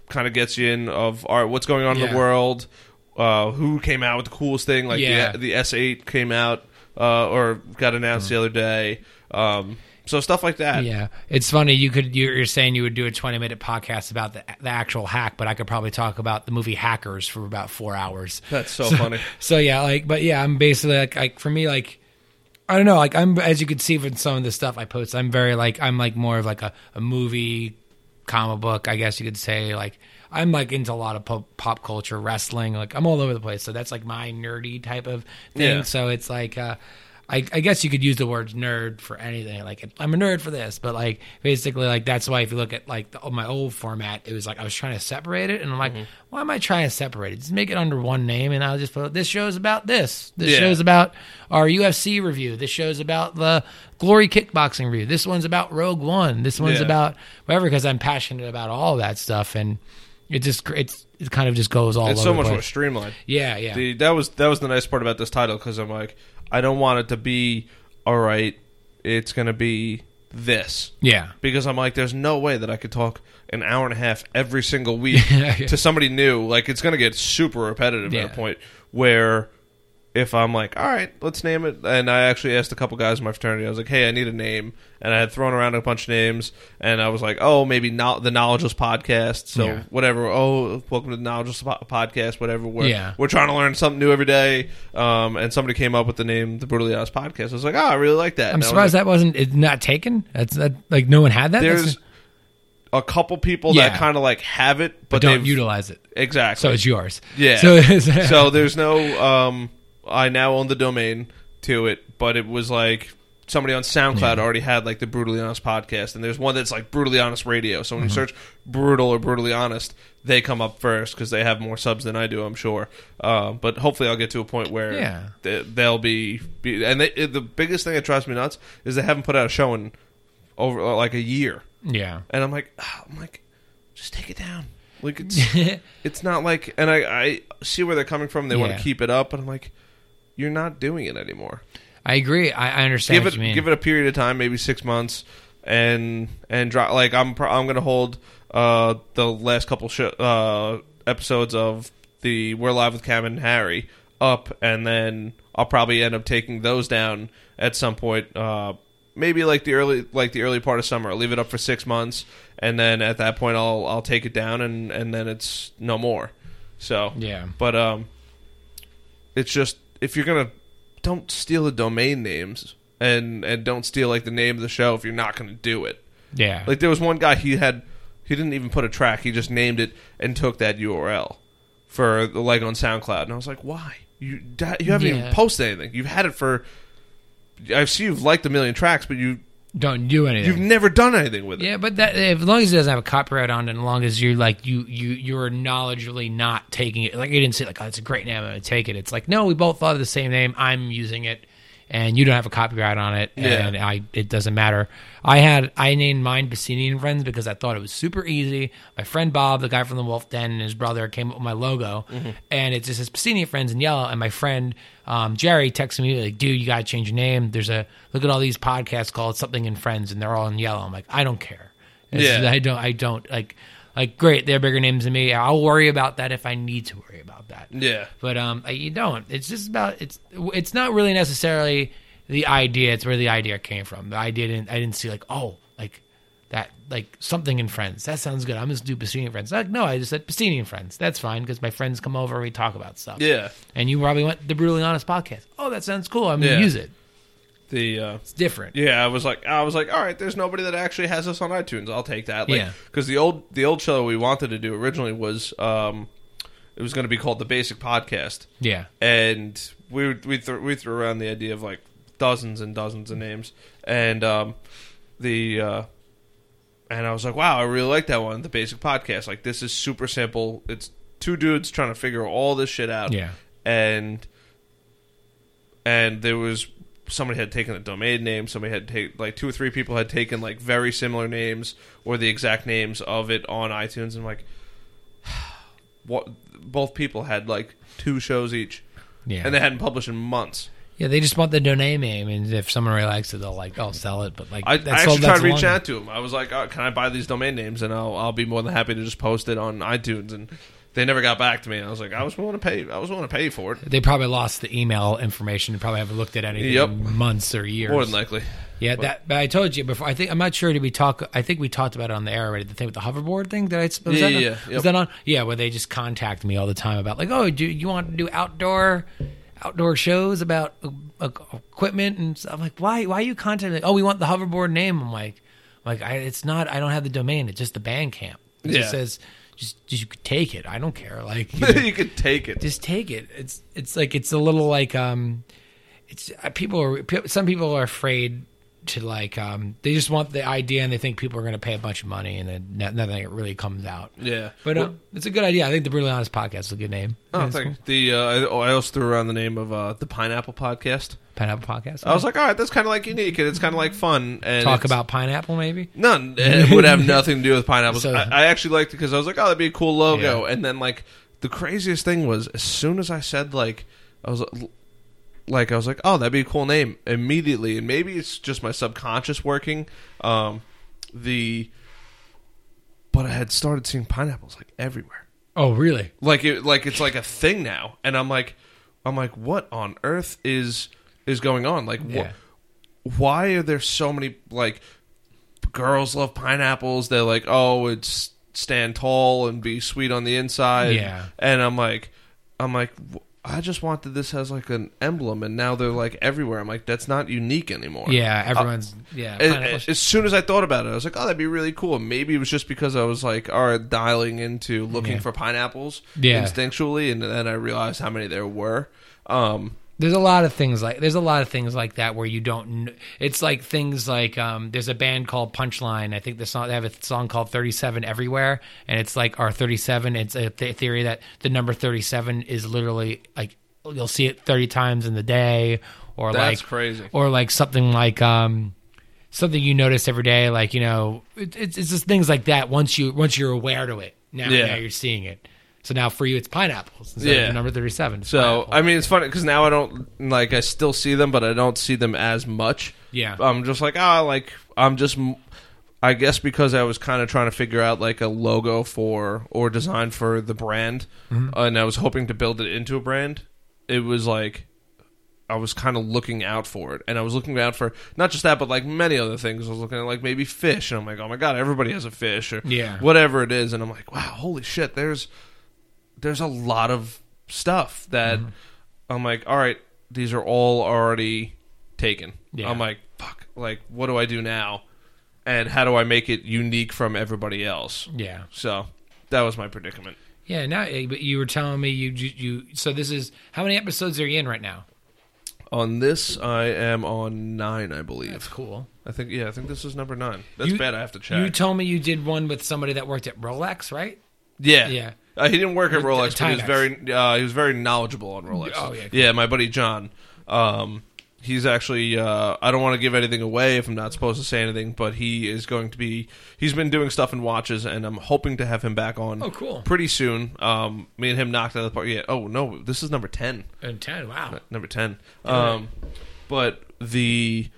kind of gets you in of all right, what's going on in the world. Uh, who came out with the coolest thing? Like Yeah. the, the S8 came out uh, or got announced the other day. Um, so stuff like that. Yeah, it's funny. You could you're saying you would do a 20 minute podcast about the the actual hack, but I could probably talk about the movie Hackers for about four hours. That's so, *laughs* funny. So yeah, like, but yeah, I'm basically like, like for me, like, I don't know, like I'm as you can see from some of the stuff I post, I'm very like I'm like more of like a, a movie, comic book, I guess you could say. Like I'm like into a lot of pop, pop culture, wrestling, like I'm all over the place. So that's like my nerdy type of thing. Yeah. So it's like. uh I, I guess you could use the word nerd for anything. Like I'm a nerd for this, but like basically, like that's why if you look at like the, my old format, it was like I was trying to separate it, and I'm like, mm-hmm. why am I trying to separate it? Just make it under one name, and I'll just put this show's about this. This Yeah. show's about our UFC review. This show's about the Glory Kickboxing review. This one's about Rogue One. This one's Yeah. about whatever because I'm passionate about all that stuff, and it just it's it kind of just goes all It's so much more streamlined. Yeah, yeah, The, that was that was the nice part about this title because I'm like, I don't want it to be all right. It's gonna be this yeah. because I'm like, there's no way that I could talk an hour and a half every single week Yeah, *laughs* yeah. to somebody new. Like it's gonna get super repetitive Yeah. at a point where if I'm like, all right, let's name it. And I actually asked a couple guys in my fraternity. I was like, hey, I need a name, and I had thrown around a bunch of names, and I was like, oh, maybe not the Knowledgeless Podcast. So Yeah. whatever. Oh, welcome to the Knowledgeless Po- Podcast. Whatever. We're, Yeah. we're trying to learn something new every day. Um, and somebody came up with the name, the Brutally Honest Podcast. I was like, oh, I really like that. I'm And I was surprised like, that wasn't it's not taken. That's that like no one had that. There's a couple people Yeah. that kind of like have it, but but, don't utilize it. exactly. So it's yours. Yeah. So, so there's no um I now own the domain to it, but it was like somebody on SoundCloud Yeah. already had like the brutally honest podcast and there's one that's like brutally honest radio. So when Mm-hmm. you search brutal or brutally honest, they come up first cuz they have more subs than I do, I'm sure. Uh, but hopefully I'll get to a point where Yeah. they, they'll be, be and they, the biggest thing that drives me nuts is they haven't put out a show in over uh, like a year. yeah. And I'm like, ah, I'm like, just take it down. Like it's *laughs* it's not like, and I I see where they're coming from. They want to keep it up, but I'm like, you're not doing it anymore. I agree. I, I understand Give what it you mean. give it a period of time, maybe six months, and and drop. Like I'm pro- I'm gonna hold uh the last couple sh- uh episodes of the We're Live with Cam and Harry up, and then I'll probably end up taking those down at some point. Uh, maybe like the early like the early part of summer. I'll leave it up for six months, and then at that point I'll I'll take it down, and and then it's no more. So yeah. but um, it's just if you're gonna don't steal the domain names and and don't steal like the name of the show if you're not gonna do it. Yeah. Like there was one guy he had he didn't even put a track. He just named it and took that URL for the leg on SoundCloud, and I was like, why? You da- you haven't Yeah. even posted anything. You've had it for. I see you've liked a million tracks, but you don't do anything. you've never done anything with it. Yeah, but that as long as it doesn't have a copyright on it, and as long as you're like you you you're knowledgeably not taking it, like you didn't say like oh it's a great name, I'm gonna take it. It's like no, we both thought of the same name. I'm using it, and you don't have a copyright on it, Yeah. and I it doesn't matter. I had I named mine Pacini and Friends because I thought it was super easy. My friend Bob, the guy from the Wolf Den, and his brother came up with my logo, and it just says Pacini and Friends in yellow. And my friend um, Jerry texted me like, "Dude, you gotta change your name. There's a look at all these podcasts called Something in Friends, and they're all in yellow." I'm like, I don't care. It's- Yeah. I don't. I don't like. Like, great, they're bigger names than me. I'll worry about that if I need to worry about that. Yeah. But um, you don't. It's just about it's. It's not really necessarily the idea. It's where the idea came from. The idea didn't. I didn't see like oh like that like something in Friends. That sounds good. I'm just do Pacini and Friends. Like no, I just said Pacini and Friends. That's fine because my friends come over we talk about stuff. Yeah. And you probably went the brutally honest podcast. Oh, that sounds cool. I'm gonna Yeah. use it. The uh, It's different. Yeah, I was like, I was like, all right. There's nobody that actually has us on iTunes. I'll take that. Like, Yeah. Because the old the old show we wanted to do originally was um, it was going to be called the Basic Podcast, Yeah. and we we threw we threw around the idea of like dozens and dozens of names, and um, the uh, and I was like, wow, I really like that one, the Basic Podcast. Like, this is super simple. It's two dudes trying to figure all this shit out Yeah. and and there was somebody had taken a domain name somebody had taken like two or three people had taken like very similar names or the exact names of it on itunes and like *sighs* what both people had like two shows each Yeah. and they hadn't published in months yeah. They just want the domain name, and if someone really likes it, they'll like, oh, sell it. But like, i, I actually tried to reach out to them i was like oh, can i buy these domain names and I'll, I'll be more than happy to just post it on itunes and they never got back to me i was like i was willing to pay i was willing to pay for it They probably lost the email information. They probably haven't looked at anything Yep. in months or years. more than likely Yeah, that. But I told you before. I think I'm not sure. Did we talk? I think we talked about it on the air already. The thing with the hoverboard thing. Did I? Was Yeah, that yeah, on? yeah. Was that on? Yeah, where they just contact me all the time about like, oh, do you want to do outdoor, outdoor shows about uh, equipment and stuff? I'm like, why? Why are you contacting? me? Oh, we want the hoverboard name. I'm like, I'm like I, it's not. I don't have the domain. It's just the Bandcamp. It Yeah. just says, just, just you could take it. I don't care. Like. you *laughs* know, you could take it just take it. It's it's like it's a little like um, it's uh, people are some people are afraid to like um they just want the idea and they think people are going to pay a bunch of money and then no- nothing really comes out. yeah But uh, it's a good idea. I think the Brutally Honest podcast is a good name. Oh, thanks. cool. The uh, I, oh, I also threw around the name of uh, the Pineapple Podcast. Pineapple podcast. I was like, all right, that's kind of like unique and it's kind of like fun. And talk about pineapple maybe. none. It would have nothing to do with pineapples. *laughs* So- I, I actually liked it because I was like, oh, that'd be a cool logo. And then like the craziest thing was, as soon as I said like, I was like, I was like, oh, that'd be a cool name immediately. And maybe it's just my subconscious working. Um, the but I had started seeing pineapples like everywhere. Oh really? like it like it's like a thing now and i'm like I'm like, what on earth is is going on? Like, wh- Yeah. why are there so many like girls love pineapples? They're like, oh, it's stand tall and be sweet on the inside. Yeah. and I'm like, I'm like. w- I just wanted this as like an emblem, and now they're like everywhere. I'm like, that's not unique anymore. Yeah, everyone's yeah. Pineapple- as soon as I thought about it, I was like, "Oh, that'd be really cool." Maybe it was just because I was like, "All right, dialing into looking Yeah. for pineapples Yeah. instinctually," and then I realized how many there were. Um, There's a lot of things like there's a lot of things like that where you don't. kn- It's like things like um, there's a band called Punchline. I think the song they have a song called 37 Everywhere, and it's like our 37. It's a th- theory that the number 37 is literally like you'll see it 30 times in the day, or That's like crazy. or like something like um something you notice every day, like you know it, it's it's just things like that. Once you once you're aware to it, now Yeah. now you're seeing it. So now for you, it's pineapples instead Yeah. of number 37. It's so pineapple. I mean, it's funny because now I don't like I still see them, but I don't see them as much. Yeah. I'm just like, ah, like I'm just. I guess because I was kind of trying to figure out like a logo for or design for the brand, Mm-hmm. and I was hoping to build it into a brand. It was like I was kind of looking out for it, and I was looking out for not just that, but like many other things. I was looking at like maybe fish, and I'm like, oh my god, everybody has a fish, or Yeah. whatever it is, and I'm like, wow, holy shit, there's there's a lot of stuff that Mm-hmm. I'm like, all right, these are all already taken. Yeah. I'm like, fuck, like what do I do now, and how do I make it unique from everybody else? yeah. So that was my predicament. Yeah, now eh, but you were telling me you, you you so this is how many episodes are you in right now? On this, I am on nine, I believe. That's cool. I think yeah, I think this is number nine. That's You- bad. I have to check. You told me you did one with somebody that worked at Rolex, right? yeah, Yeah. Uh, he didn't work at Rolex, but he was Timex. very uh, he was very knowledgeable on Rolex. Oh, yeah, cool. yeah. My buddy John. Um, he's actually uh, I don't want to give anything away if I'm not supposed to say anything, but he is going to be he's been doing stuff in watches, and I'm hoping to have him back on. Oh, cool. Pretty soon. Um, me and him knocked out of the park. Yeah. Oh no, this is number ten. And ten. Wow. number 10 um but the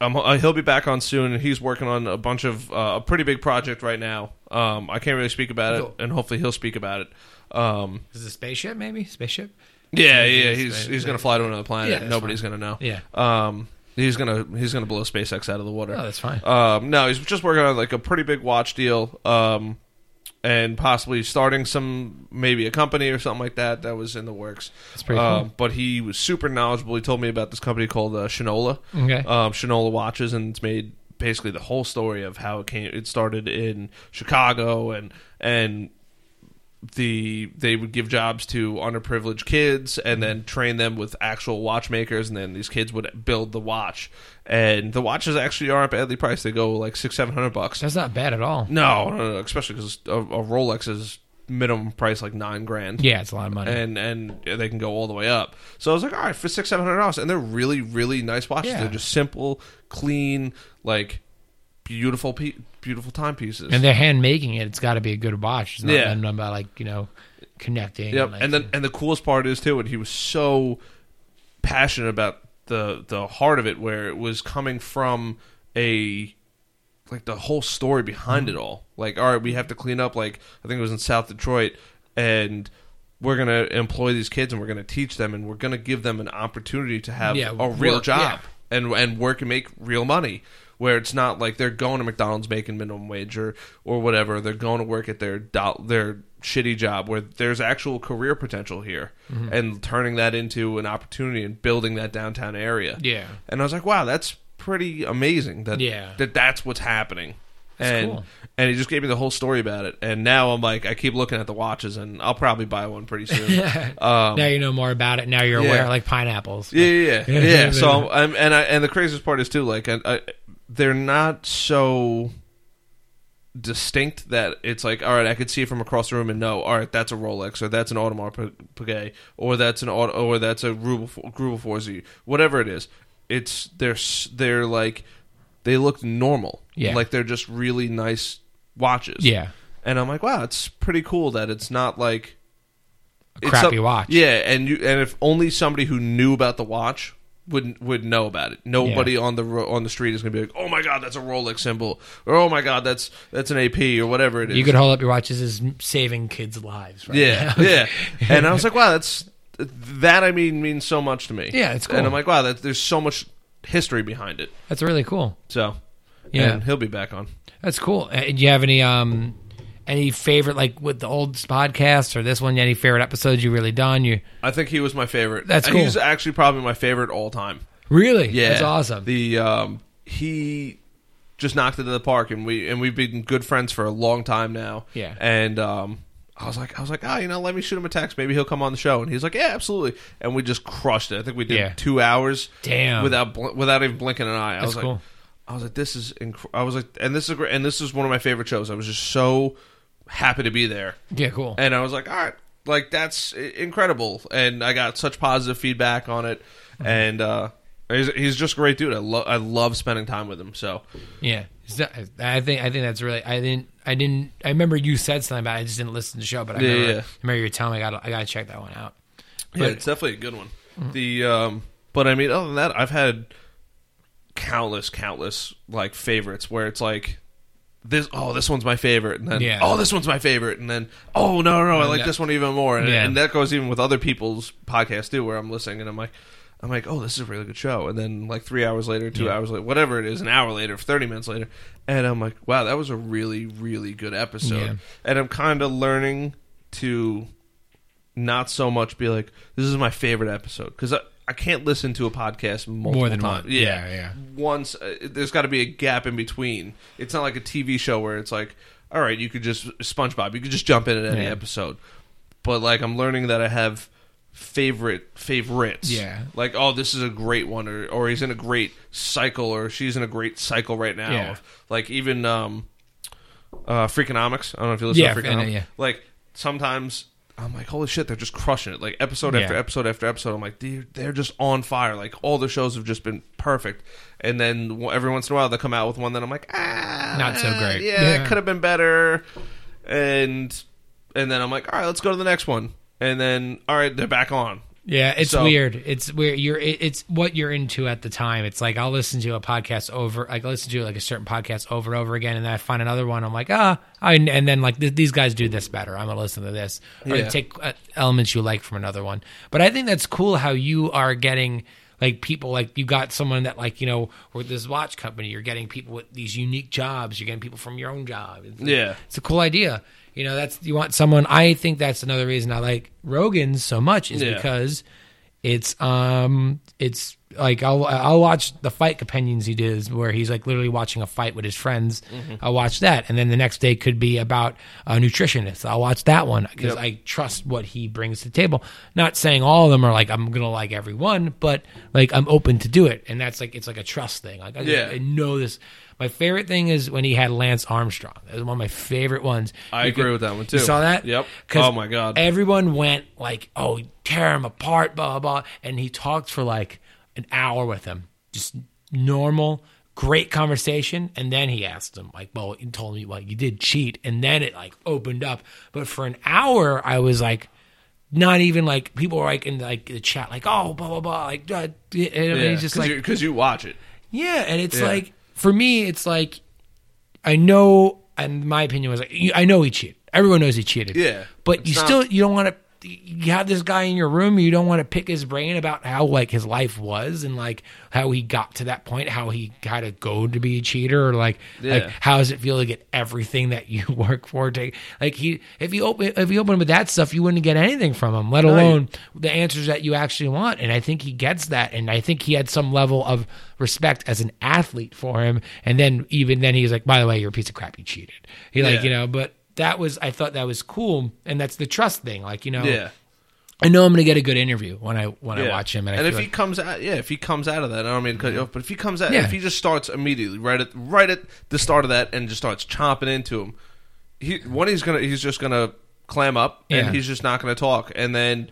um, uh, he'll be back on soon and he's working on a bunch of uh, a pretty big project right now um i can't really speak about it and hopefully he'll speak about it um Is it a spaceship? Maybe spaceship. yeah Yeah, yeah he's- he's he's- gonna fly to another planet Yeah, nobody's gonna know Yeah. um he's gonna he's gonna blow SpaceX out of the water Oh, that's fine. um, no, he's just working on like a pretty big watch deal, um, and possibly starting some maybe a company or something like that. That was in the works. That's pretty Um, cool. But he was super knowledgeable. He told me about this company called uh, Shinola, Okay. um, Shinola watches, and it's made basically the whole story of how it came. It started in Chicago and and the they would give jobs to underprivileged kids and mm-hmm. then train them with actual watchmakers and then these kids would build the watch and the watches actually aren't badly priced they go like six seven hundred bucks That's not bad at all. no, no, no especially because a, a rolex is minimum price like nine grand Yeah, it's a lot of money. and and they can go all the way up. So I was like, all right, for six seven hundred dollars, and they're really really nice watches. Yeah. They're just simple, clean, like beautiful, pe- beautiful timepieces. and they're hand making it. It's got to be a good watch. It's not Yeah. done about like you know connecting. Yep. like- and then and the coolest part is too, and he was so passionate about the the heart of it, where it was coming from a like the whole story behind Mm-hmm. it all. Like, all right, we have to clean up. Like, I think it was in South Detroit, and we're gonna employ these kids and we're gonna teach them and we're gonna give them an opportunity to have Yeah, a real job yeah. and and work and make real money. Where it's not like they're going to McDonald's making minimum wage or or whatever. They're going to work at their do- their shitty job where there's actual career potential here, Mm-hmm. and turning that into an opportunity and building that downtown area. yeah, And I was like, wow, that's pretty amazing that Yeah. that that's what's happening. That's and cool. and he just gave me the whole story about it. And now I'm like, I keep looking at the watches, and I'll probably buy one pretty soon. *laughs* um, now you know more about it. Now you're yeah. aware, like pineapples. yeah, yeah, yeah. Yeah, yeah. yeah, So yeah. *laughs* I'm, and I, and the craziest part is too, like, I, I, they're not so distinct that it's like, all right, I could see it from across the room and know, all right, that's a Rolex or that's an Audemars Piguet or that's an or that's a Greubel Greubel Forsey, whatever it is. It's they're they're like they looked normal, Yeah. like they're just really nice watches, yeah, And I'm like, wow, it's pretty cool that it's not like a it's crappy some- watch. Yeah, and you and if only somebody who knew about the watch would would know about it. Nobody on the on the street is going to be like, "Oh my god, that's a Rolex symbol," or "Oh my god, that's that's an AP," or whatever it is. You could hold up your watches as saving kids' lives. Right yeah, *laughs* yeah. And I was like, wow, that's that I mean means so much to me. Yeah, it's cool. And I'm like, wow, that, there's so much history behind it. That's really cool. So, Yeah. he'll be back on. That's cool. Uh, do you have any um any favorite like with the old podcast or this one? Any favorite episodes you really done? You I think he was my favorite. That's And cool. He's actually probably my favorite all time. really? Yeah, that's awesome. The um, he just knocked it to the park, and we and we've been good friends for a long time now. Yeah. and um, I was like, I was like, ah, you know, let me shoot him a text. Maybe he'll come on the show, and he's like, yeah, absolutely. And we just crushed it. I think we did Yeah. two hours. Damn. without bl- without even blinking an eye. I That's was like, cool. I was like, this is. Inc- I was like, and this is great. And this is one of my favorite shows. I was just so happy to be there. yeah, cool. And I was like, all right, like that's incredible. And I got such positive feedback on it. Mm-hmm. And uh, he's, he's just a great dude. I love I love spending time with him. So Yeah, That- I think I think that's really. I didn't. I didn't. I remember you said something about. it. I just didn't listen to the show, but I Yeah, remember, yeah. Remember you were telling me. I got. I got to check that one out. yeah, it's definitely a good one. The um, but I mean, other than that, I've had countless, countless like favorites where it's like. This oh this one's my favorite and then Yeah. oh this one's my favorite and then oh no no no I like Yeah. this one even more and, Yeah. and that goes even with other people's podcasts too where I'm listening and I'm like I'm like oh this is a really good show and then like three hours later two Yeah. hours later whatever it is an hour later thirty minutes later and I'm like wow that was a really really good episode Yeah. and I'm kind of learning to not so much be like this is my favorite episode because I, I can't listen to a podcast multiple More than times. one. Yeah, Yeah, yeah. Once uh, there's got to be a gap in between. It's not like a TV show where it's like, all right, you could just SpongeBob, you could just jump in at any episode. But like I'm learning that I have favorite favorites. Yeah. Like oh, this is a great one, or or he's in a great cycle, or she's in a great cycle right now. Yeah. Like even um, uh, Freakonomics. I don't know if you listen Yeah, to know, Freakonomics. yeah. Like sometimes I'm like, holy shit, they're just crushing it. Like episode after episode after episode, I'm like, dude, they're just on fire. Like all the shows have just been perfect. And then every once in a while, they come out with one that I'm like, ah, Not so great. Yeah, Yeah. it could have been better. And and then I'm like, all right, let's go to the next one. And then all right, they're back on. Yeah, it's So- weird. It's weird. You're it, it's what you're into at the time. It's like I'll listen to a podcast over, like I listen to like a certain podcast over and over again, and then I find another one. I'm like, ah, I, and then like th- these guys do this better. I'm gonna listen to this or Yeah. take uh, elements you like from another one. But I think that's cool how you are getting like people like you got someone that like you know with this watch company. You're getting people with these unique jobs. You're getting people from your own job. It's, Yeah. it's a cool idea. You know, that's you want someone. I think that's another reason I like Rogan's so much is Yeah. because it's um it's like I'll I'll watch the fight companions he does where he's like literally watching a fight with his friends. Mm-hmm. I'll watch that, and then the next day could be about a nutritionist. I'll watch that one because Yep. I trust what he brings to the table. Not saying all of them are like I'm gonna like every one, but like I'm open to do it, and that's like it's like a trust thing. Like I, Yeah. I know this. My favorite thing is when he had Lance Armstrong. That was one of my favorite ones. I You agree could- with that one too. You saw that? Yep. Oh my god. Everyone went like, "Oh, tear him apart," blah blah, blah. and he talked for like an hour with him, just normal, great conversation. And then he asked him like, "Well, you told me well, you did cheat," and then it like opened up. But for an hour, I was like. Not even like people were like in like the chat, like oh blah blah blah, like uh, and yeah, he's just like because you watch it. yeah, and it's Yeah. like for me, it's like I know, and my opinion was like I know he cheated. Everyone knows he cheated. Yeah. but you not- still you don't want to. You have this guy in your room. You don't want to pick his brain about how like his life was and like how he got to that point, how he had to go to be a cheater, or like like how does it feel to get everything that you *laughs* work for? Take like he if you open if you open with that stuff, you wouldn't get anything from him, let alone the answers that you actually want. And I think he gets that. And I think he had some level of respect as an athlete for him. And then even then he's like, by the way, you're a piece of crap. You cheated. He like, you know, but that was, I thought that was cool. And that's the trust thing. Like, you know, Yeah. I know I'm going to get a good interview when I, when I watch him. And, and if he comes out, yeah, if he comes out of that, I don't mean to cut you off, but if he comes out, Yeah. if he just starts immediately, right at right at the start of that, and just starts chomping into him, he one he's gonna he's just gonna clam up, and Yeah. he's just not gonna talk, and then.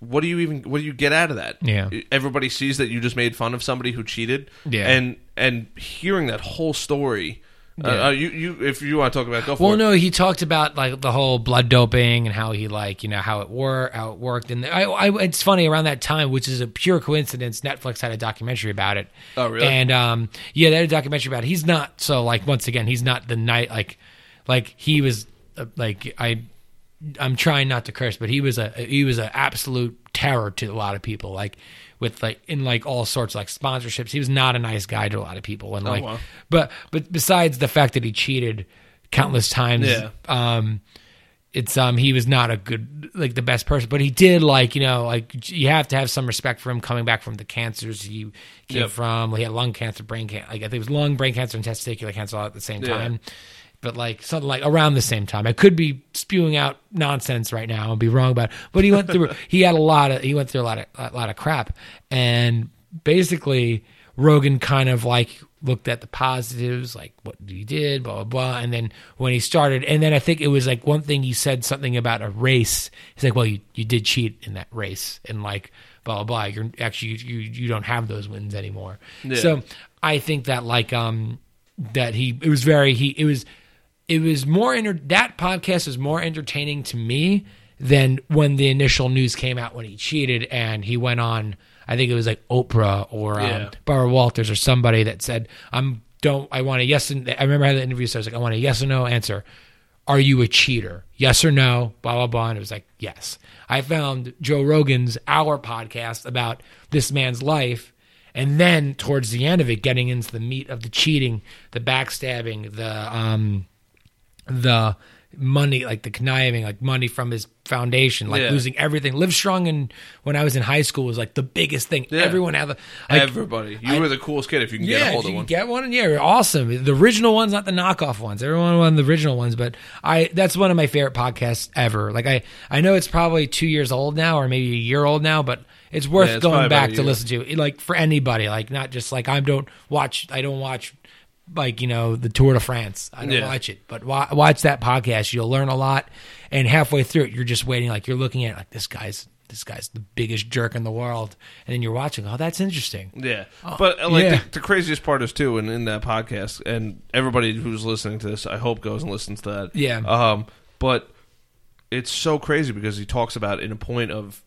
What do you even? What do you get out of that? Yeah. everybody sees that you just made fun of somebody who cheated. Yeah. and and hearing that whole story, Yeah. uh, you you if you want to talk about, it, go for well, it. no, he talked about like the whole blood doping and how he like you know how it worked, how it worked, and I, I, it's funny around that time, which is a pure coincidence. Netflix had a documentary about it. Oh, really? And um, yeah, they had a documentary about it. He's not so like once again, he's not the night like like he was uh, like I I'm trying not to curse, but he was a he was an absolute terror to a lot of people. Like with like in like all sorts of like sponsorships, he was not a nice guy to a lot of people. And like, wow. but but besides the fact that he cheated countless times, Yeah. um, it's um he was not a good like the best person, but he did like you know like you have to have some respect for him coming back from the cancers he came Yep. from. He had lung cancer, brain cancer, like I think it was lung, brain cancer, and testicular cancer all at the same Yeah. time. But like something like around the same time, I could be spewing out nonsense right now and be wrong about. It. But he went through. *laughs* he had a lot of. He went through a lot of a lot of crap, and basically Rogan kind of like looked at the positives, like what he did, blah blah blah, and then when he started, and then I think it was like one thing he said something about a race. He's like, "Well, you you did cheat in that race," and like blah blah blah. You're actually you you don't have those wins anymore. Yeah. So I think that like um that he it was very he it was it was more enter- that podcast was more entertaining to me than when the initial news came out when he cheated and he went on I think it was like Oprah or um, Yeah. Barbara Walters or somebody that said I'm don't I want a yes and I remember I had the interview so I was like I want a yes or no answer. Are you a cheater? Yes or no? Blah blah blah. And it was like yes. I found Joe Rogan's Hour podcast about this man's life and then towards the end of it getting into the meat of the cheating the backstabbing the um the money like the conniving like money from his foundation like Yeah. losing everything Livestrong and when i was in high school was like the biggest thing Yeah. everyone had the like, Everybody, you I- were the coolest kid if you can get a hold if of you one. get one, yeah, you're awesome. The original ones, not the knockoff ones. Everyone wanted the original ones, but I that's one of my favorite podcasts ever. Like I, I know it's probably two years old now, or maybe a year old now, but it's worth Yeah, it's probably going about back a to year. listen to. Like for anybody, like not just like I don't watch. I don't watch like you know the Tour de France. I don't Yeah. watch it, but wa- watch that podcast. You'll learn a lot, and halfway through it, you're just waiting. Like you're looking at it, like this guy's. This guy's the biggest jerk in the world, and then you're watching. Oh, that's interesting. Yeah, but uh, like yeah. the, the craziest part is too, and in that podcast, and everybody who's listening to this, I hope goes and listens to that. Yeah. Um, but it's so crazy because he talks about in a point of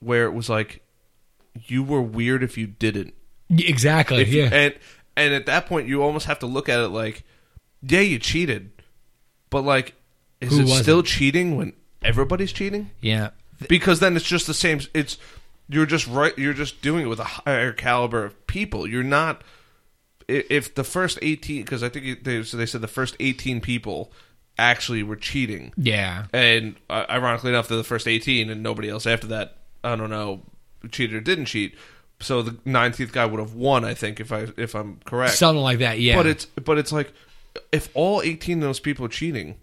where it was like you were weird if you didn't. Exactly. If yeah. and and at that point, you almost have to look at it like, yeah, you cheated, but like, is Who it wasn't? still cheating when everybody's cheating? yeah. because then it's just the same it's you're just right you're just doing it with a higher caliber of people you're not if the first 18 because i think they, so they said the first 18 people actually were cheating Yeah. and uh, ironically enough they're the first 18 and nobody else after that i don't know cheated or didn't cheat so the 19th guy would have won i think if i if i'm correct Something like that. Yeah. but it's but it's like if all 18 of those people are cheating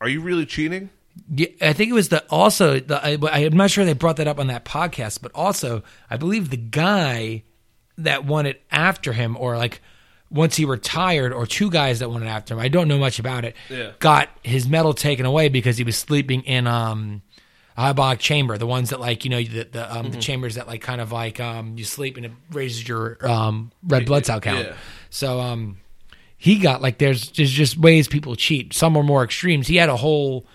are you really cheating Yeah, I think it was the also the I, I'm not sure they brought that up on that podcast, but also I believe the guy that won it after him, or like once he retired, or two guys that won it after him. I don't know much about it. Yeah. Got his medal taken away because he was sleeping in um hyperbolic chamber, the ones that like you know the the, um, Mm-hmm. the chambers that like kind of like um you sleep and it raises your um red blood cell count. Yeah. So um he got like there's there's just ways people cheat. Some are more extremes. He had a whole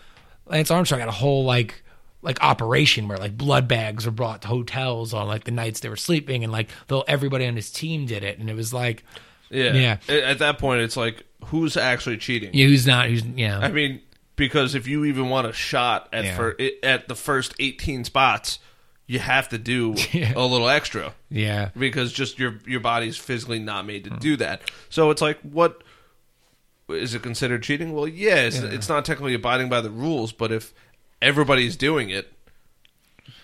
Lance Armstrong had a whole like like operation where like blood bags were brought to hotels on like the nights they were sleeping and like though everybody on his team did it and it was like yeah Yeah. At that point it's like who's actually cheating yeah, who's not who's yeah I mean, because if you even want a shot at Yeah. fir- at the first 18 spots, you have to do *laughs* Yeah. a little extra yeah because just your your body's physically not made to hmm. do that. So it's like, what is it considered cheating? Well, yeah, it's, it's not technically abiding by the rules, but if everybody's doing it.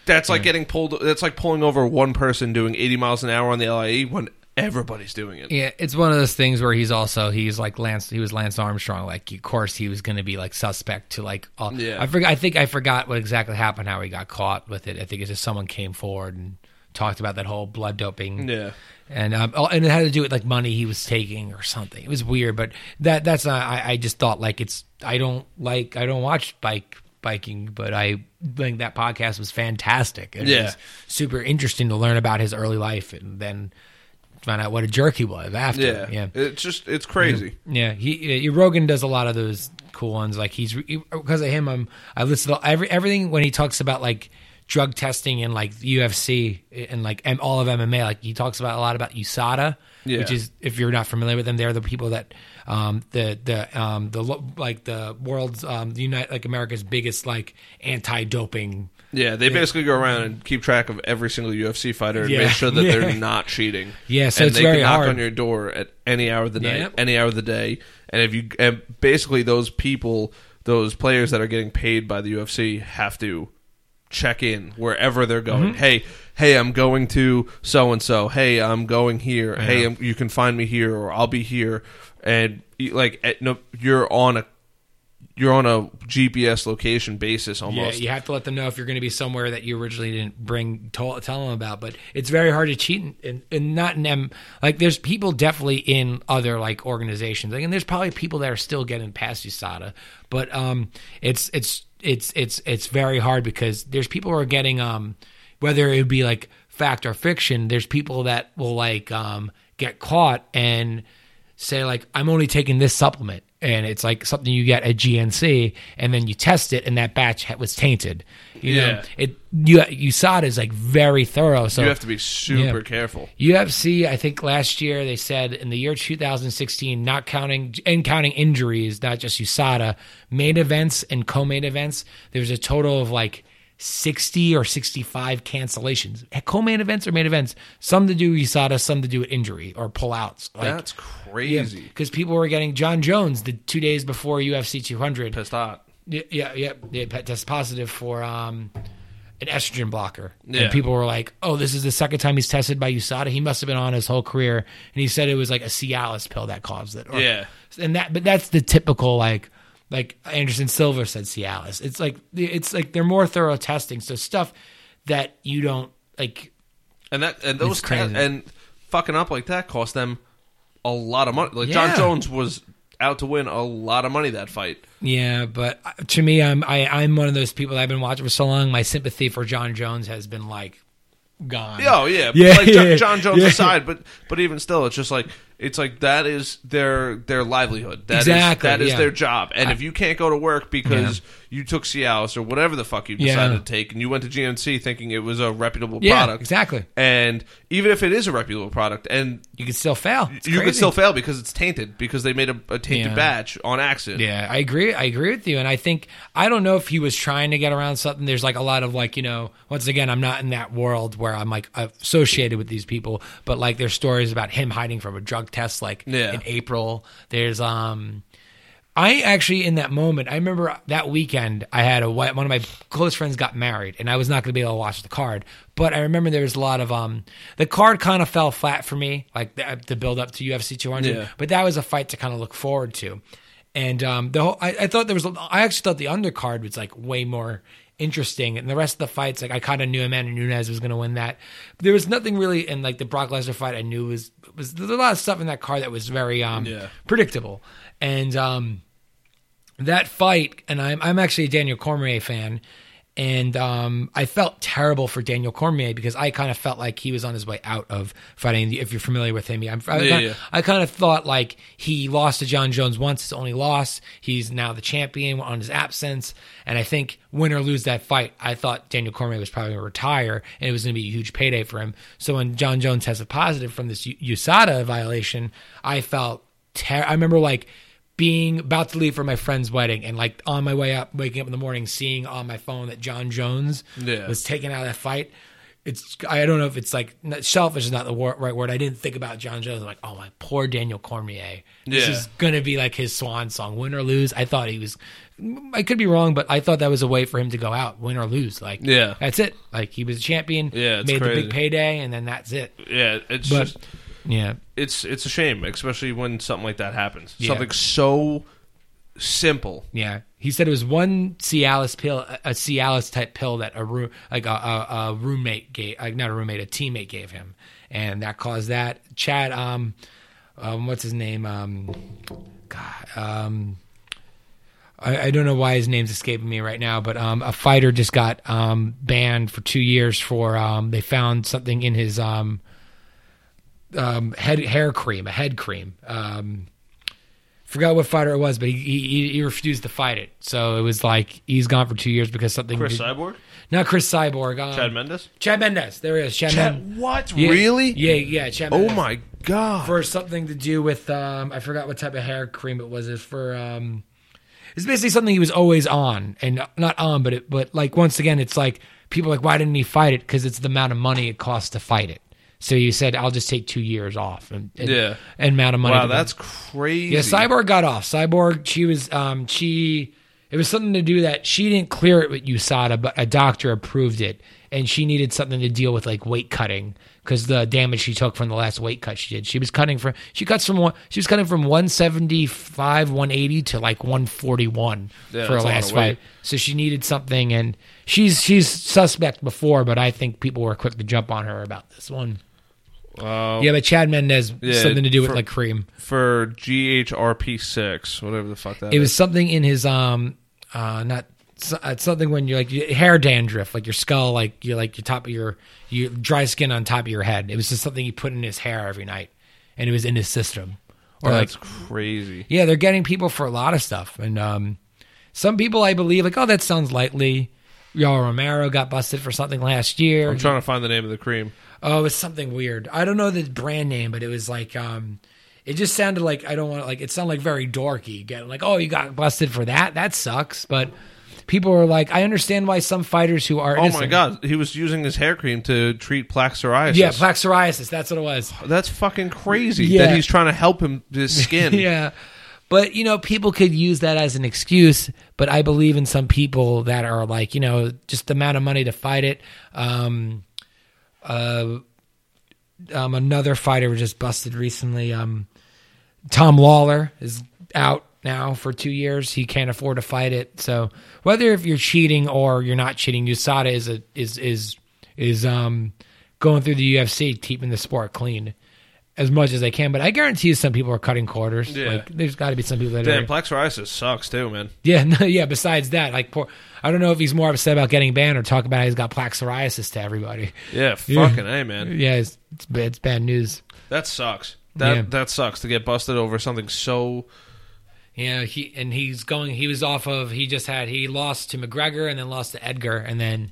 That's like getting pulled. That's like pulling over one person doing 80 miles an hour on the LIE when everybody's doing it. Yeah, it's one of those things where he's also he's like Lance. He was Lance Armstrong. Like, of course, he was going to be like suspect to like. All, Yeah. I forgot. I think I forgot what exactly happened. How he got caught with it. I think it's just someone came forward and talked about that whole blood doping. Yeah. and um, oh, and it had to do with like money he was taking or something. It was weird, but that that's not. I, I just thought like it's. I don't like. I don't watch bike biking, but I think that podcast was fantastic. It Yeah. was super interesting to learn about his early life and then find out what a jerk he was after. Yeah. yeah. It's just it's crazy. Yeah, he, he Rogan does a lot of those cool ones. Like he's because of him, I'm I listen to every everything when he talks about like drug testing and like UFC and like M- all of MMA. Like he talks about a lot about USADA, Yeah. which is if you're not familiar with them, they're the people that um, the the um, the like the world's um, the United like America's biggest like anti-doping. Yeah, they basically go around and keep track of every single UFC fighter and Yeah. make sure that Yeah. they're not cheating. Yeah, so and it's they very can knock hard. on your door at any hour of the night, Yep. any hour of the day. And if you and basically those people, those players that are getting paid by the UFC have to check in wherever they're going. Mm-hmm. Hey, hey, I'm going to so and so. Hey, I'm going here. Hey. I'm, you can find me here, or I'll be here. And like, at, no, you're on a you're on a GPS location basis almost. Yeah, you have to let them know if you're going to be somewhere that you originally didn't bring tell, tell them about. But it's very hard to cheat and, and, and not in them. Like there's people definitely in other like organizations, like, and there's probably people that are still getting past USADA. But um, it's it's it's it's it's very hard because there's people who are getting um, whether it would be like fact or fiction. There's people that will like um get caught and say like I'm only taking this supplement and it's like something you get at GNC and then you test it and that batch was tainted. You know, Yeah. it you USADA is like very thorough. So you have to be super Yeah. careful. UFC, I think last year they said in the year 2016, not counting and counting injuries, not just USADA, main events and co-main events, there's a total of like 60 or 65 cancellations. Co-main events or main events, some to do USADA, some to do with injury or pullouts. Like, That's crazy. Because people were getting Jon Jones the two days before UFC 200. Pissed. Yeah, yeah, yeah. They tested positive for um, an estrogen blocker, Yeah. and people were like, "Oh, this is the second time he's tested by USADA. He must have been on his whole career." And he said it was like a Cialis pill that caused it. Or- Yeah. and that, but that's the typical like, like Anderson Silva said Cialis. It's like it's like they're more thorough testing, so stuff that you don't like. And that and those crazy. and fucking up like that cost them a lot of money. Like Yeah. Jon Jones was out to win a lot of money that fight. Yeah, but uh, to me, I'm I, I'm one of those people that I've been watching for so long. My sympathy for Jon Jones has been like gone. Oh yeah, *laughs* Yeah, like John, yeah, Jon Jones yeah. aside, but but even still, it's just like it's like that is their their livelihood. That is- Exactly, that is yeah. their job. And if you can't go to work because you took Cialis or whatever the fuck you Yeah. decided to take, and you went to GNC thinking it was a reputable Yeah, product, exactly. And even if it is a reputable product, and You can still fail. It's you could crazy. still fail because it's tainted because they made a, a tainted Yeah. batch on accident. Yeah, I agree. I agree with you, and I think I don't know if he was trying to get around something. There's like a lot of like you know, once again, I'm not in that world where I'm like associated with these people, but like there's stories about him hiding from a drug test, like Yeah. in April. There's um. I actually, in that moment, I remember that weekend, I had a one of my close friends got married, and I was not going to be able to watch the card. But I remember there was a lot of um, the card kind of fell flat for me, like the, the build up to UFC 200. Yeah. But that was a fight to kind of look forward to, and um, the whole I, I thought there was, I actually thought the undercard was like way more interesting, and the rest of the fights, like I kind of knew Amanda Nunes was going to win that. But there was nothing really in like the Brock Lesnar fight. I knew was was there's a lot of stuff in that card that was very um Yeah. predictable, and um that fight, and I'm I'm actually a Daniel Cormier fan, and um, I felt terrible for Daniel Cormier because I kind of felt like he was on his way out of fighting. If you're familiar with him, I'm, I, Yeah, I, yeah. I kind of thought like he lost to Jon Jones once, his only loss. He's now the champion on his absence, and I think win or lose that fight, I thought Daniel Cormier was probably going to retire, and it was going to be a huge payday for him. So when Jon Jones has a positive from this U- USADA violation, I felt ter- I remember like being about to leave for my friend's wedding and like on my way up, waking up in the morning, seeing on my phone that Jon Jones Yeah. was taken out of that fight. It's I don't know if it's like selfish is not the wor- right word. I didn't think about Jon Jones. I'm like, oh my poor Daniel Cormier. This Yeah. is gonna be like his swan song, win or lose. I thought he was. I could be wrong, but I thought that was a way for him to go out, win or lose. Like, Yeah. that's it. Like he was a champion. Yeah, made the big payday, and then that's it. Yeah, it's But just yeah, it's it's a shame, especially when something like that happens. Yeah. Something so simple. Yeah, he said it was one Cialis pill, a Cialis type pill that a roo- like a, a, a roommate gave, like not a roommate, a teammate gave him, and that caused that. Chad, um, um what's his name? Um, God, um, I, I don't know why his name's escaping me right now, but um, a fighter just got um banned for two years for um they found something in his um um head hair cream, a head cream um forgot what fighter it was, but he, he he refused to fight it. So it was like he's gone for two years because something. Cris did- Cyborg, not Cris Cyborg. Um, Chad Mendes. Chad Mendes. There he is. Chad, Mendes. what? Yeah, Really? Yeah, yeah. Chad Mendes. Oh my god. For something to do with um, I forgot what type of hair cream it was. It's for um, it's basically something he was always on, and not on, but it, but like once again, it's like people are like, why didn't he fight it? Because it's the amount of money it costs to fight it. So you said, I'll just take two years off, and, and Yeah. and amount of money. wow, that's crazy. Yeah, Cyborg got off. Cyborg, she was, um, she, it was something to do that she didn't clear it with USADA, but a doctor approved it, and she needed something to deal with like weight cutting because the damage she took from the last weight cut she did. She was cutting from, she cuts from one, she was cutting from one seventy five, one eighty to like one forty one Yeah, for her last fight. So she needed something, and she's she's suspect before, but I think people were quick to jump on her about this one. Uh, Yeah, but Chad Mendes Yeah, something to do with for- like cream. for GHRP six, whatever the fuck that It is. was something in his um uh not it's something when you're like hair dandruff, like your skull, like you like your top of your your dry skin on top of your head. It was just something he put in his hair every night, and it was in his system. Or like That's crazy. yeah, they're getting people for a lot of stuff, and um some people I believe like oh that sounds lightly. Yoel Romero got busted for something last year. I'm trying to find the name of the cream. Oh, it was something weird. I don't know the brand name, but it was like um it just sounded like I don't want to like it sounded like very dorky. Getting like, oh, you got busted for that? That sucks. But people were like, I understand why some fighters who are Oh my god, he was using his hair cream to treat plaque psoriasis. yeah, plaque psoriasis. That's what it was. That's fucking crazy. Yeah. That he's trying to help him his *laughs* skin. yeah. But you know, people could use that as an excuse. But I believe in some people that are like, you know, just the amount of money to fight it. Um, uh, um, another fighter was just busted recently. Um, Tom Lawlor is out now for two years. He can't afford to fight it. So whether if you're cheating or you're not cheating, USADA is a is is is um going through the UFC, keeping the sport clean as much as they can. But I guarantee you, some people are cutting quarters. Yeah. Like, there's got to be some people that Damn, are. plaque psoriasis sucks too, man. Yeah, *laughs* no, yeah. Besides that, like, poor, I don't know if he's more upset about getting banned or talking about how he's got plaque psoriasis to everybody. Yeah, *laughs* Yeah. fucking a man. Yeah, it's it's, bad- it's bad news. That sucks. That Yeah. that sucks to get busted over something so. Yeah, he and he's going. He was off of. He just had. He lost to McGregor and then lost to Edgar and then.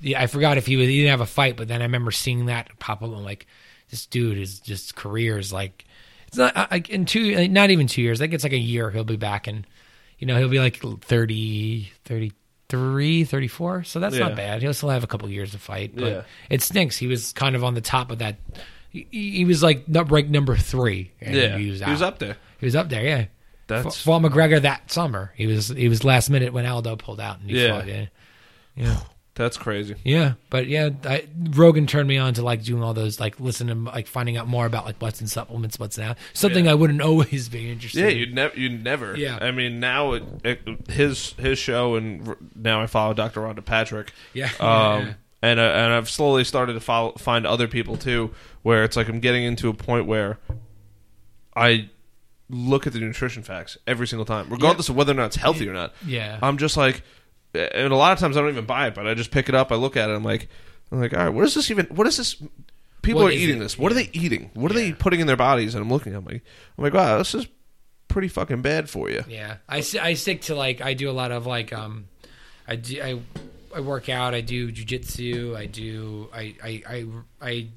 Yeah, I forgot if he was. He didn't have a fight, but then I remember seeing that pop up. I'm like, this dude is just career is like. It's not like in two. Not even two years. I think it's like a year. He'll be back and, you know, he'll be like 30, 33, 34. So that's Yeah. not bad. He'll still have a couple years to fight. But Yeah. it stinks. He was kind of on the top of that. He, he was like not ranked number three. and Yeah, he was, he was up there. He was up there. Yeah. That's fought McGregor that summer. He was he was last minute when Aldo pulled out and he Yeah. fought. Yeah, yeah, that's crazy. yeah. But yeah, I, Rogan turned me on to like doing all those like listening, like finding out more about like what's in supplements, what's not. Something Yeah. I wouldn't *laughs* always be interested. In. Yeah, in. you'd never, you'd never. Yeah. I mean, now it, it, his his show, and now I follow Dr. Rhonda Patrick. Yeah. Um, Yeah. and uh, and I've slowly started to follow, find other people too, where it's like I'm getting into a point where I look at the nutrition facts every single time, regardless of whether or not it's healthy or not. Yeah. I'm just like, and a lot of times I don't even buy it, but I just pick it up, I look at it, I'm like, I'm like, all right, what is this even? What is this? People What are eating it? this. What are they eating? What are they putting in their bodies? And I'm looking, I'm like, I'm like, wow, this is pretty fucking bad for you. Yeah, I, I stick to like I do a lot of like um, I do I I work out. I do jujitsu. I do I I I I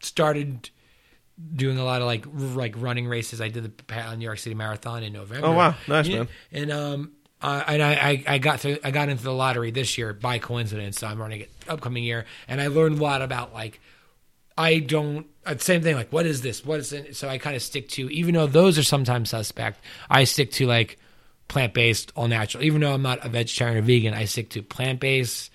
started doing a lot of like r- like running races. I did the New York City Marathon in November. Oh, wow. Nice, Yeah. man. And um. Uh, and I, I, I got through, I got into the lottery this year by coincidence. So I'm running it upcoming year, and I learned a lot about like I don't. uh, Same thing. Like, what is this? What is it? So I kind of stick to, even though those are sometimes suspect. I stick to like plant based, all natural. Even though I'm not a vegetarian or vegan, I stick to plant based.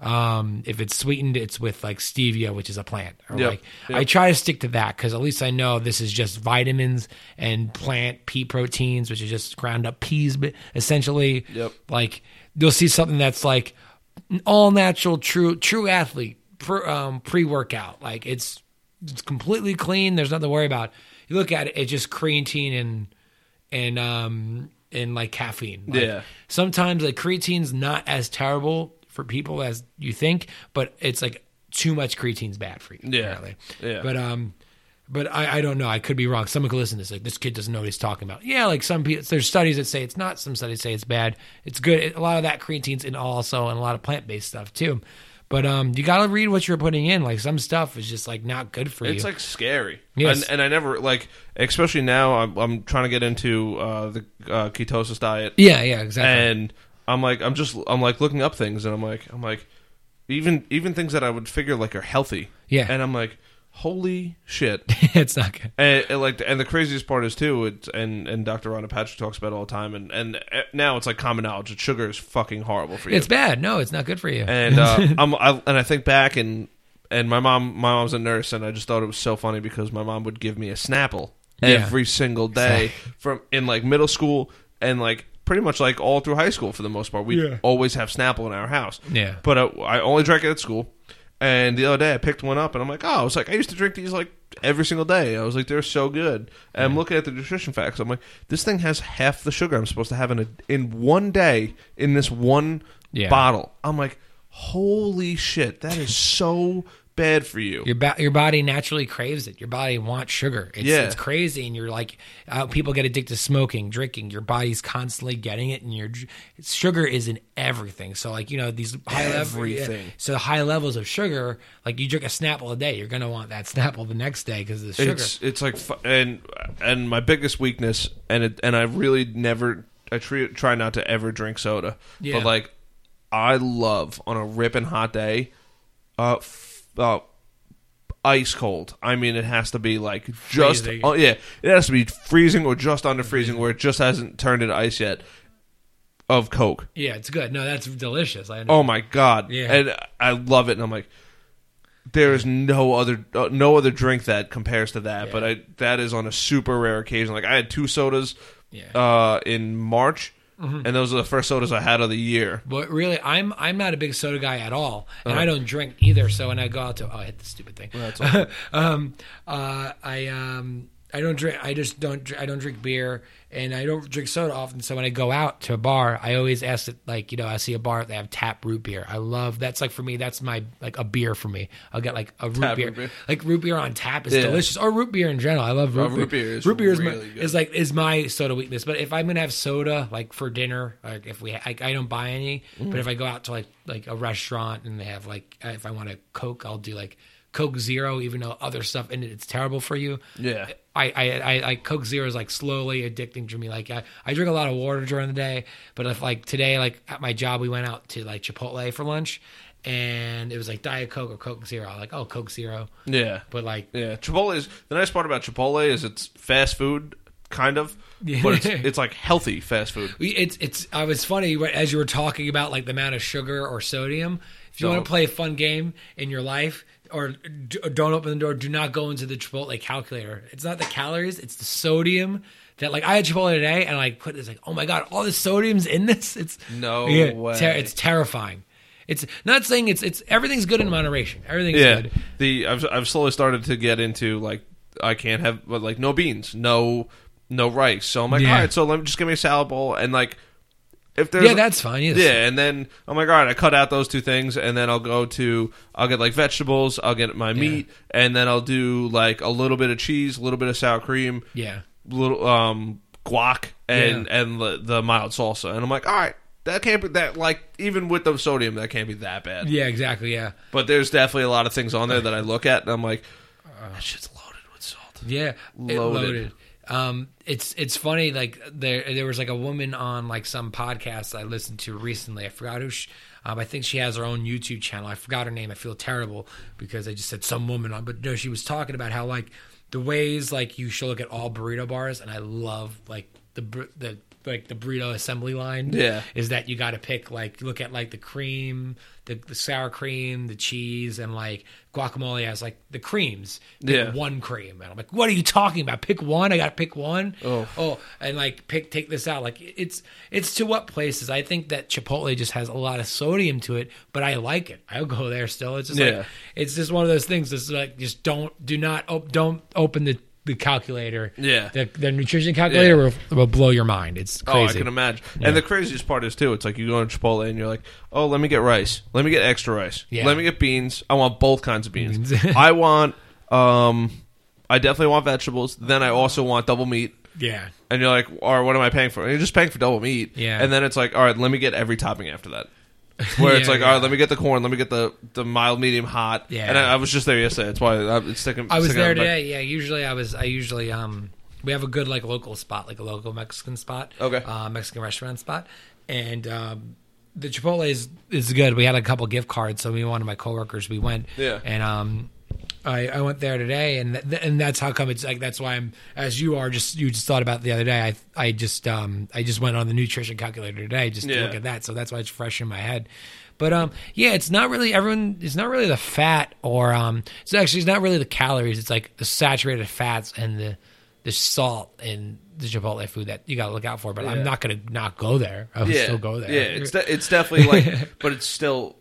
Um, if it's sweetened, it's with like stevia, which is a plant. Or Yep, like yep. I try to stick to that because at least I know this is just vitamins and plant pea proteins, which is just ground up peas, but essentially. Yep. Like you'll see something that's like all natural, true, true athlete pre, um, pre workout. Like it's it's completely clean. There's nothing to worry about. You look at it, it's just creatine and and um and like caffeine. Like, Yeah. Sometimes like creatine's not as terrible for people as you think, but it's like too much creatine's bad for you. Yeah. Apparently. Yeah. But um. but I, I don't know. I could be wrong. Someone could listen to this. Like this kid doesn't know what he's talking about. Yeah, like some people. There's studies that say it's not. Some studies say it's bad. It's good. A lot of that creatine's in also, and a lot of plant based stuff too. But um, you got to read what you're putting in. Like some stuff is just like not good for you. It's like scary. Yes. And, and I never like, especially now. I'm, I'm trying to get into uh, the uh, ketosis diet, yeah, yeah, exactly. and I'm like, I'm just, I'm like looking up things, and I'm like, I'm like, even even things that I would figure like are healthy. Yeah. And I'm like, holy shit. *laughs* it's not good. And, and like, and the craziest part is too, it's, and and Dr. Rhonda Patrick talks about it all the time, and and uh, now it's like common knowledge that sugar is fucking horrible for you. It's bad. No, it's not good for you. and uh, *laughs* I'm I, and I think back and and my mom my mom's a nurse and I just thought it was so funny because my mom would give me a Snapple Yeah. every single day from in like middle school and like pretty much like all through high school for the most part we Yeah. always have Snapple in our house Yeah. but uh, I only drank it at school and the other day I picked one up and I'm like oh I was like I used to drink these like every single day I was like they're so good and I'm looking at the nutrition facts I'm like this thing has half the sugar I'm supposed to have in a in one day in this one Yeah. bottle. I'm like, holy shit, that is so bad for you. Your ba- your body naturally craves it. Your body wants sugar. It's, Yeah. it's crazy, and you're like, uh, people get addicted to smoking, drinking. Your body's constantly getting it, and your sugar is in everything. So, like you know, these high levels. Everything. So high levels of sugar, like you drink a Snapple a day, you're gonna want that Snapple the next day because of the sugar. It's it's like and and my biggest weakness and it, and I really never I try, try not to ever drink soda. Yeah. But like I love on a ripping hot day uh, uh ice cold. I mean it has to be like just Freezing. oh yeah, it has to be freezing or just under freezing where it just hasn't turned into ice yet of Coke. yeah, it's good. No, that's delicious. I know. Oh my god! Yeah. and I love it, and I'm like, there is no other uh, no other drink that compares to that. Yeah. But I that is on a super rare occasion. Like I had two sodas Yeah. Uh, in March, and those are the first sodas I had of the year. But really, I'm I'm not a big soda guy at all, and Uh-huh. I don't drink either. So when I go out to, oh, I hit the stupid thing. That's *laughs* um, uh, I um, I don't drink. I just don't. I don't drink beer, and I don't drink soda often. So when I go out to a bar, I always ask it. Like you know, I see a bar they have tap root beer. I love that's like for me. That's my like a beer for me. I'll get like a root Tap beer. root beer. Like root beer on tap is Yeah. delicious, or root beer in general. I love root, Oh, root beer is root beer is, my, really good. is like is my soda weakness. But if I'm gonna have soda like for dinner, like if we, I, I don't buy any. Mm. But if I go out to like like a restaurant and they have like if I want a Coke, I'll do like Coke Zero, even though other stuff in it it's terrible for you. Yeah. I, I, I, I Coke Zero is like slowly addicting to me. Like I, I drink a lot of water during the day, but if like today, like at my job, we went out to like Chipotle for lunch, and it was like Diet Coke or Coke Zero. Like, oh, Coke Zero, Yeah, but like, yeah. Chipotle is the nice part about Chipotle is it's fast food, kind of, but it's *laughs* it's like healthy fast food. it's it's. I was funny as you were talking about like the amount of sugar or sodium. If you Don't. want to oh. play a fun game in your life. Or d- don't open the door. Do not go into the Chipotle calculator. It's not the calories; it's the sodium. That like I had Chipotle today, and I put this like, oh my god, all the sodium's in this. It's No *laughs* Yeah, way. ter- it's terrifying. It's not saying it's it's everything's good in moderation. Everything's yeah, good. the I've I've slowly started to get into like I can't have but like no beans, no no rice. So I'm like, Yeah. all right, so let me just give me a salad bowl and like if there's Yeah, that's fine. Yes. yeah, and then oh my god, I cut out those two things, and then I'll go to I'll get like vegetables, I'll get my meat, and then I'll do like a little bit of cheese, a little bit of sour cream, Yeah. little um guac, and and the, the mild salsa, and I'm like, all right. That can't be that like even with the sodium that can't be that bad. Yeah, exactly. Yeah. But there's definitely a lot of things on there that I look at and I'm like, that shit's loaded with salt. Yeah, Loaded. loaded. Um, it's it's funny. Like there there was like a woman on like some podcast I listened to recently. I forgot who. She, um, I think she has her own YouTube channel. I forgot her name. I feel terrible because I just said some woman on. But no, she was talking about how like the ways like you should look at all burrito bars, and I love like the the like the burrito assembly line. Yeah. is that you got to pick like look at like the cream, the, the sour cream, the cheese, and like guacamole has like the creams. Pick Yeah. one cream, and I'm like, what are you talking about? Pick one. I got to pick one. Oh. oh, and like pick take this out. Like it's it's to what places. I think that Chipotle just has a lot of sodium to it, but I like it. I'll go there still. It's just Yeah. like it's just one of those things. It's like just don't do not op- don't open the the calculator. Yeah. the, the nutrition calculator will, will blow your mind. It's Oh, I can imagine. And the craziest part is too, it's like you go to Chipotle and you're like, oh, let me get rice. Let me get extra rice. Yeah. Let me get beans. I want both kinds of beans. *laughs* I want um I definitely want vegetables. Then I also want double meat. Yeah. And you're like, or what am I paying for? And you're just paying for double meat. Yeah. And then it's like, all right, let me get every topping after that. *laughs* Where it's like, yeah. all right, let me get the corn, let me get the the mild, medium, hot. Yeah. And I, I was just there yesterday. That's why I, it's sticking. I was sticking there today. Yeah, usually I was. I usually um, we have a good like local spot, like a local Mexican spot. Okay. Uh, Mexican restaurant spot, and um, the Chipotle is is good. We had a couple gift cards, so we one of my coworkers we went. Yeah. And um, I I went there today, and th- and that's how come it's like that's why I'm as you are. Just you just thought about the other day. I I just um I just went on the nutrition calculator today just to Yeah. look at that. So that's why it's fresh in my head. But um, yeah, it's not really everyone. It's not really the fat, or um, it's actually it's not really the calories. It's like the saturated fats and the the salt and the Chipotle food that you got to look out for. But. I'm not gonna not go there. I will yeah, still go there. Yeah, it's de- it's definitely like, *laughs* but it's still,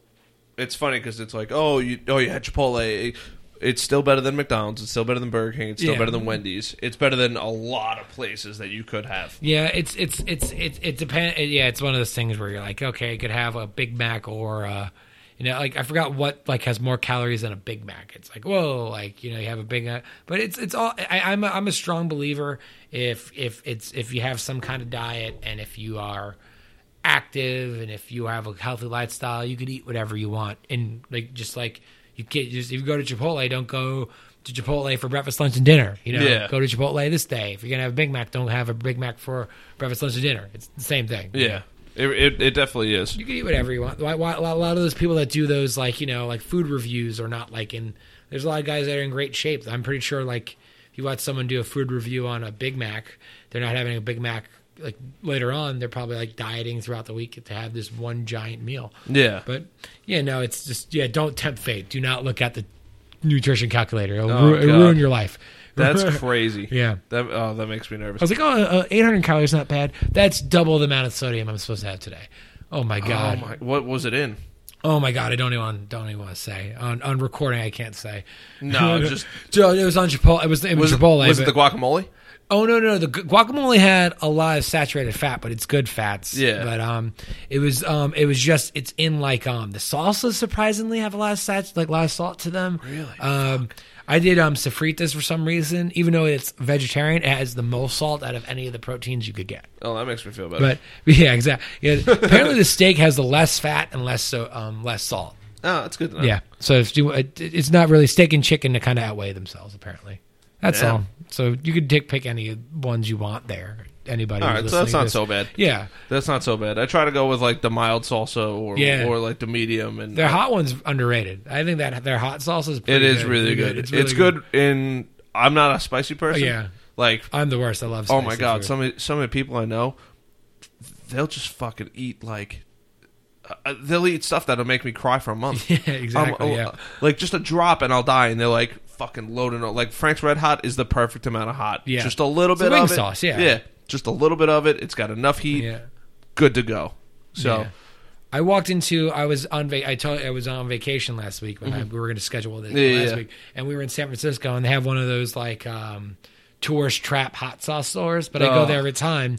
it's funny because it's like, oh, you oh you had Chipotle. It's still better than McDonald's. It's still better than Burger King. It's still Yeah. better than Wendy's. It's better than a lot of places that you could have. Yeah, it's it's it's it it depends. Yeah, it's one of those things where you're like, okay, you could have a Big Mac or uh, you know, like I forgot what like has more calories than a Big Mac. It's like whoa, like you know, you have a Big Mac, but it's it's all. I, I'm a, I'm a strong believer if if it's if you have some kind of diet and if you are active and if you have a healthy lifestyle, you could eat whatever you want and like just like you can't just if you go to Chipotle, don't go to Chipotle for breakfast, lunch, and dinner. You know, Yeah. go to Chipotle this day. If you're gonna have a Big Mac, don't have a Big Mac for breakfast, lunch, and dinner. It's the same thing. Yeah, it it, it definitely is. You can eat whatever you want. Why, why, a lot of those people that do those, like you know, like food reviews, are not like in. There's a lot of guys that are in great shape. I'm pretty sure, like if you watch someone do a food review on a Big Mac, they're not having a Big Mac. Like later on, they're probably like dieting throughout the week to have this one giant meal. Yeah, But yeah, no, it's just yeah. Don't tempt fate. Do not look at the nutrition calculator. It'll, Oh, ru- it'll ruin your life. that's *laughs* crazy. yeah. That oh, that makes me nervous. I was like, oh, uh, 800 calories not bad. That's double the amount of sodium I'm supposed to have today. Oh my god. Oh my, what was it in? Oh my god, I don't even want, don't even want to say on on recording. I can't say. No, just *laughs* it was on Chipotle. It was it was, was, Chipotle. it, was it the guacamole? Oh no no the guacamole had a lot of saturated fat, but it's good fats. Yeah. But um, it was um, it was just it's in like um the salsas surprisingly have a lot of sat like a lot of salt to them. Really? Um, I did um sofritas for some reason, even though it's vegetarian, it has the most salt out of any of the proteins you could get. Oh, that makes me feel better. But *laughs* yeah, exactly. Yeah, apparently the steak has the less fat and less so um less salt. oh, that's good. To know. Yeah. So if you, it, it's not really steak and chicken to kind of outweigh themselves. Apparently, that's Yeah. all. So you could pick pick any ones you want there. Anybody. All right, so that's not so bad. Yeah, That's not so bad. I try to go with like the mild salsa or Yeah. or like the medium and their hot one's underrated. I think that their hot sauce is. It is good. really good. It's, It's, really good. in. I'm not a spicy person. Oh, yeah. Like, I'm the worst. I love. oh my god, food. some of, some of the people I know, they'll just fucking eat like. Uh, they'll eat stuff that'll make me cry for a month. *laughs* Yeah, exactly. Um, yeah. Like just a drop and I'll die, and they're like fucking loading it. Like Frank's Red Hot is the perfect amount of hot. Yeah. just a little It's bit wing of it. sauce, yeah. yeah, just a little bit of it. It's got enough heat. Yeah. Good to go. So Yeah. I walked into. I was on. Va- I told I was on vacation last week when I, we were going to schedule this Mm-hmm. Yeah, last yeah. week, and we were in San Francisco, and they have one of those like um, tourist trap hot sauce stores. But I go Oh. there every time,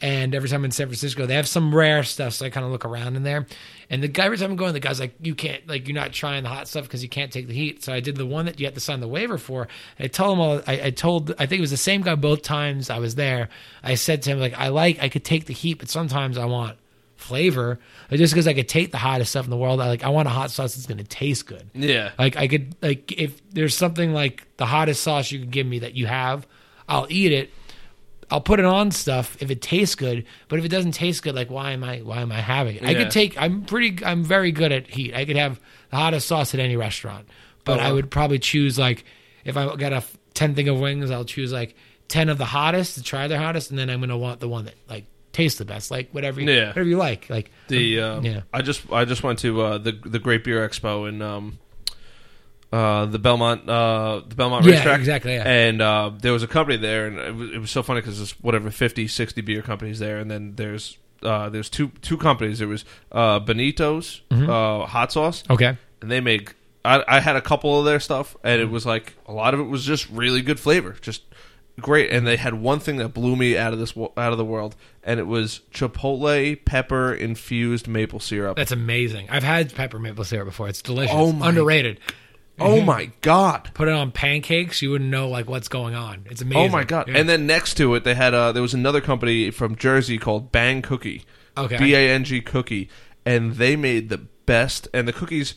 and every time I'm in San Francisco, they have some rare stuff. So I kind of look around in there, and the guy every time I'm going, the guy's like, "You can't like you're not trying the hot stuff because you can't take the heat." So I did the one that you had to sign the waiver for. I told him all. I, I told. I think it was the same guy both times I was there. I said to him like, "I like. I could take the heat, but sometimes I want." flavor. Like, just because I could take the hottest stuff in the world, I like I want a hot sauce that's going to taste good. yeah, Like I could like if there's something like the hottest sauce you can give me that you have, I'll eat it. I'll put it on stuff if it tastes good, but if it doesn't taste good, like why am I why am I having it? I could take I'm pretty I'm very good at heat. I could have the hottest sauce at any restaurant. But I Uh-huh. would probably choose like if I got a 10 thing of wings, I'll choose like 10 of the hottest to try the hottest and then I'm going to want the one that like tastes the best, like whatever you, Yeah. whatever you like. Like the um, Yeah. I just I just went to uh, the the Great Beer Expo in um, uh, the Belmont uh, the Belmont Yeah, racetrack exactly, yeah. and uh, there was a company there and it was, it was so funny because there's whatever 50 60 beer companies there and then there's uh, there's two two companies there was uh, Benito's Mm-hmm. uh, hot sauce okay. and they make I, I had a couple of their stuff and it was like a lot of it was just really good flavor just great and they had one thing that blew me out of this out of the world and it was chipotle pepper infused maple syrup That's amazing. I've had pepper maple syrup before. It's delicious. Oh my- Underrated. Oh my god. Put it on pancakes, you wouldn't know like what's going on. It's amazing. Oh my god! Yeah. And then next to it, they had uh, there was another company from Jersey called Bang Cookie, Okay. B A N G Cookie, and they made the best. And the cookies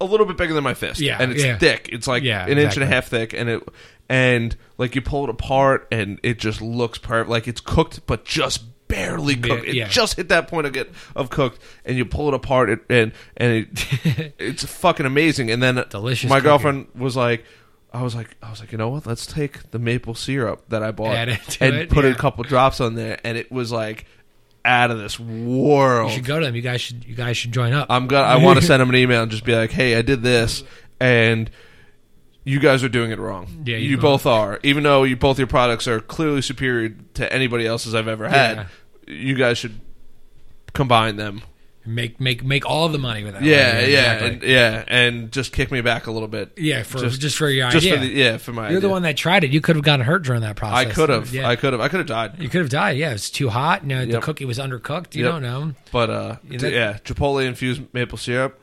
a little bit bigger than my fist, Yeah, and it's yeah. thick. It's like Yeah, an inch and a half thick, and it and like you pull it apart, and it just looks perfect. Like it's cooked, but just barely cooked. yeah. It just hit that point of get of cooked, and you pull it apart, it, and and it *laughs* it's fucking amazing. And then Delicious My cookie. girlfriend was like. I was like, I was like, you know what? Let's take the maple syrup that I bought and it, put yeah. a couple drops on there, and it was like out of this world. You should go to them. You guys should. You guys should join up. I'm gonna. I want to send them an email and just be like, "Hey, I did this, and you guys are doing it wrong. Yeah, you, you both are. Even though you both your products are clearly superior to anybody else's I've ever had, you guys should combine them. make make make all the money with that. Yeah, yeah, exactly. and, yeah, and just kick me back a little bit. yeah. For just, just- for your Just idea. for the yeah, for my. You're the one that tried it. You could have gotten hurt during that process. I could have. Yeah. I could have. I could have died. you could have died. Yeah, it's too hot. You know, the cookie was undercooked. You Yep. don't know. But uh, Yeah, d- that- yeah, Chipotle infused maple syrup.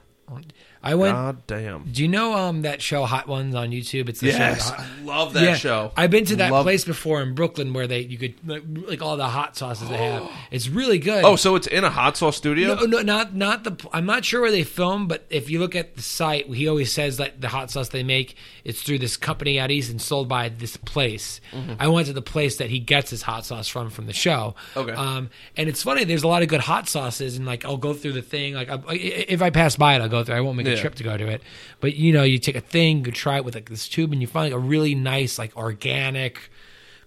I went. God damn. do you know um that show Hot Ones on YouTube? It's the show. Yes, Hot- I love that yeah, show. I've been to that Love- place before in Brooklyn where they you could like, like all the hot sauces they have. *gasps* It's really good. Oh, so it's in a hot sauce studio. No, no, not not the. I'm not sure where they film, but if you look at the site, he always says that the hot sauce they make it's through this company out east and sold by this place. Mm-hmm. I went to the place that he gets his hot sauce from from the show. Okay. Um, and it's funny. There's a lot of good hot sauces, and like I'll go through the thing. Like I, if I pass by it, I'll go through. I won't make Yeah. trip to go to it. But you know, you take a thing, you try it with like this tube, and you find like a really nice, like organic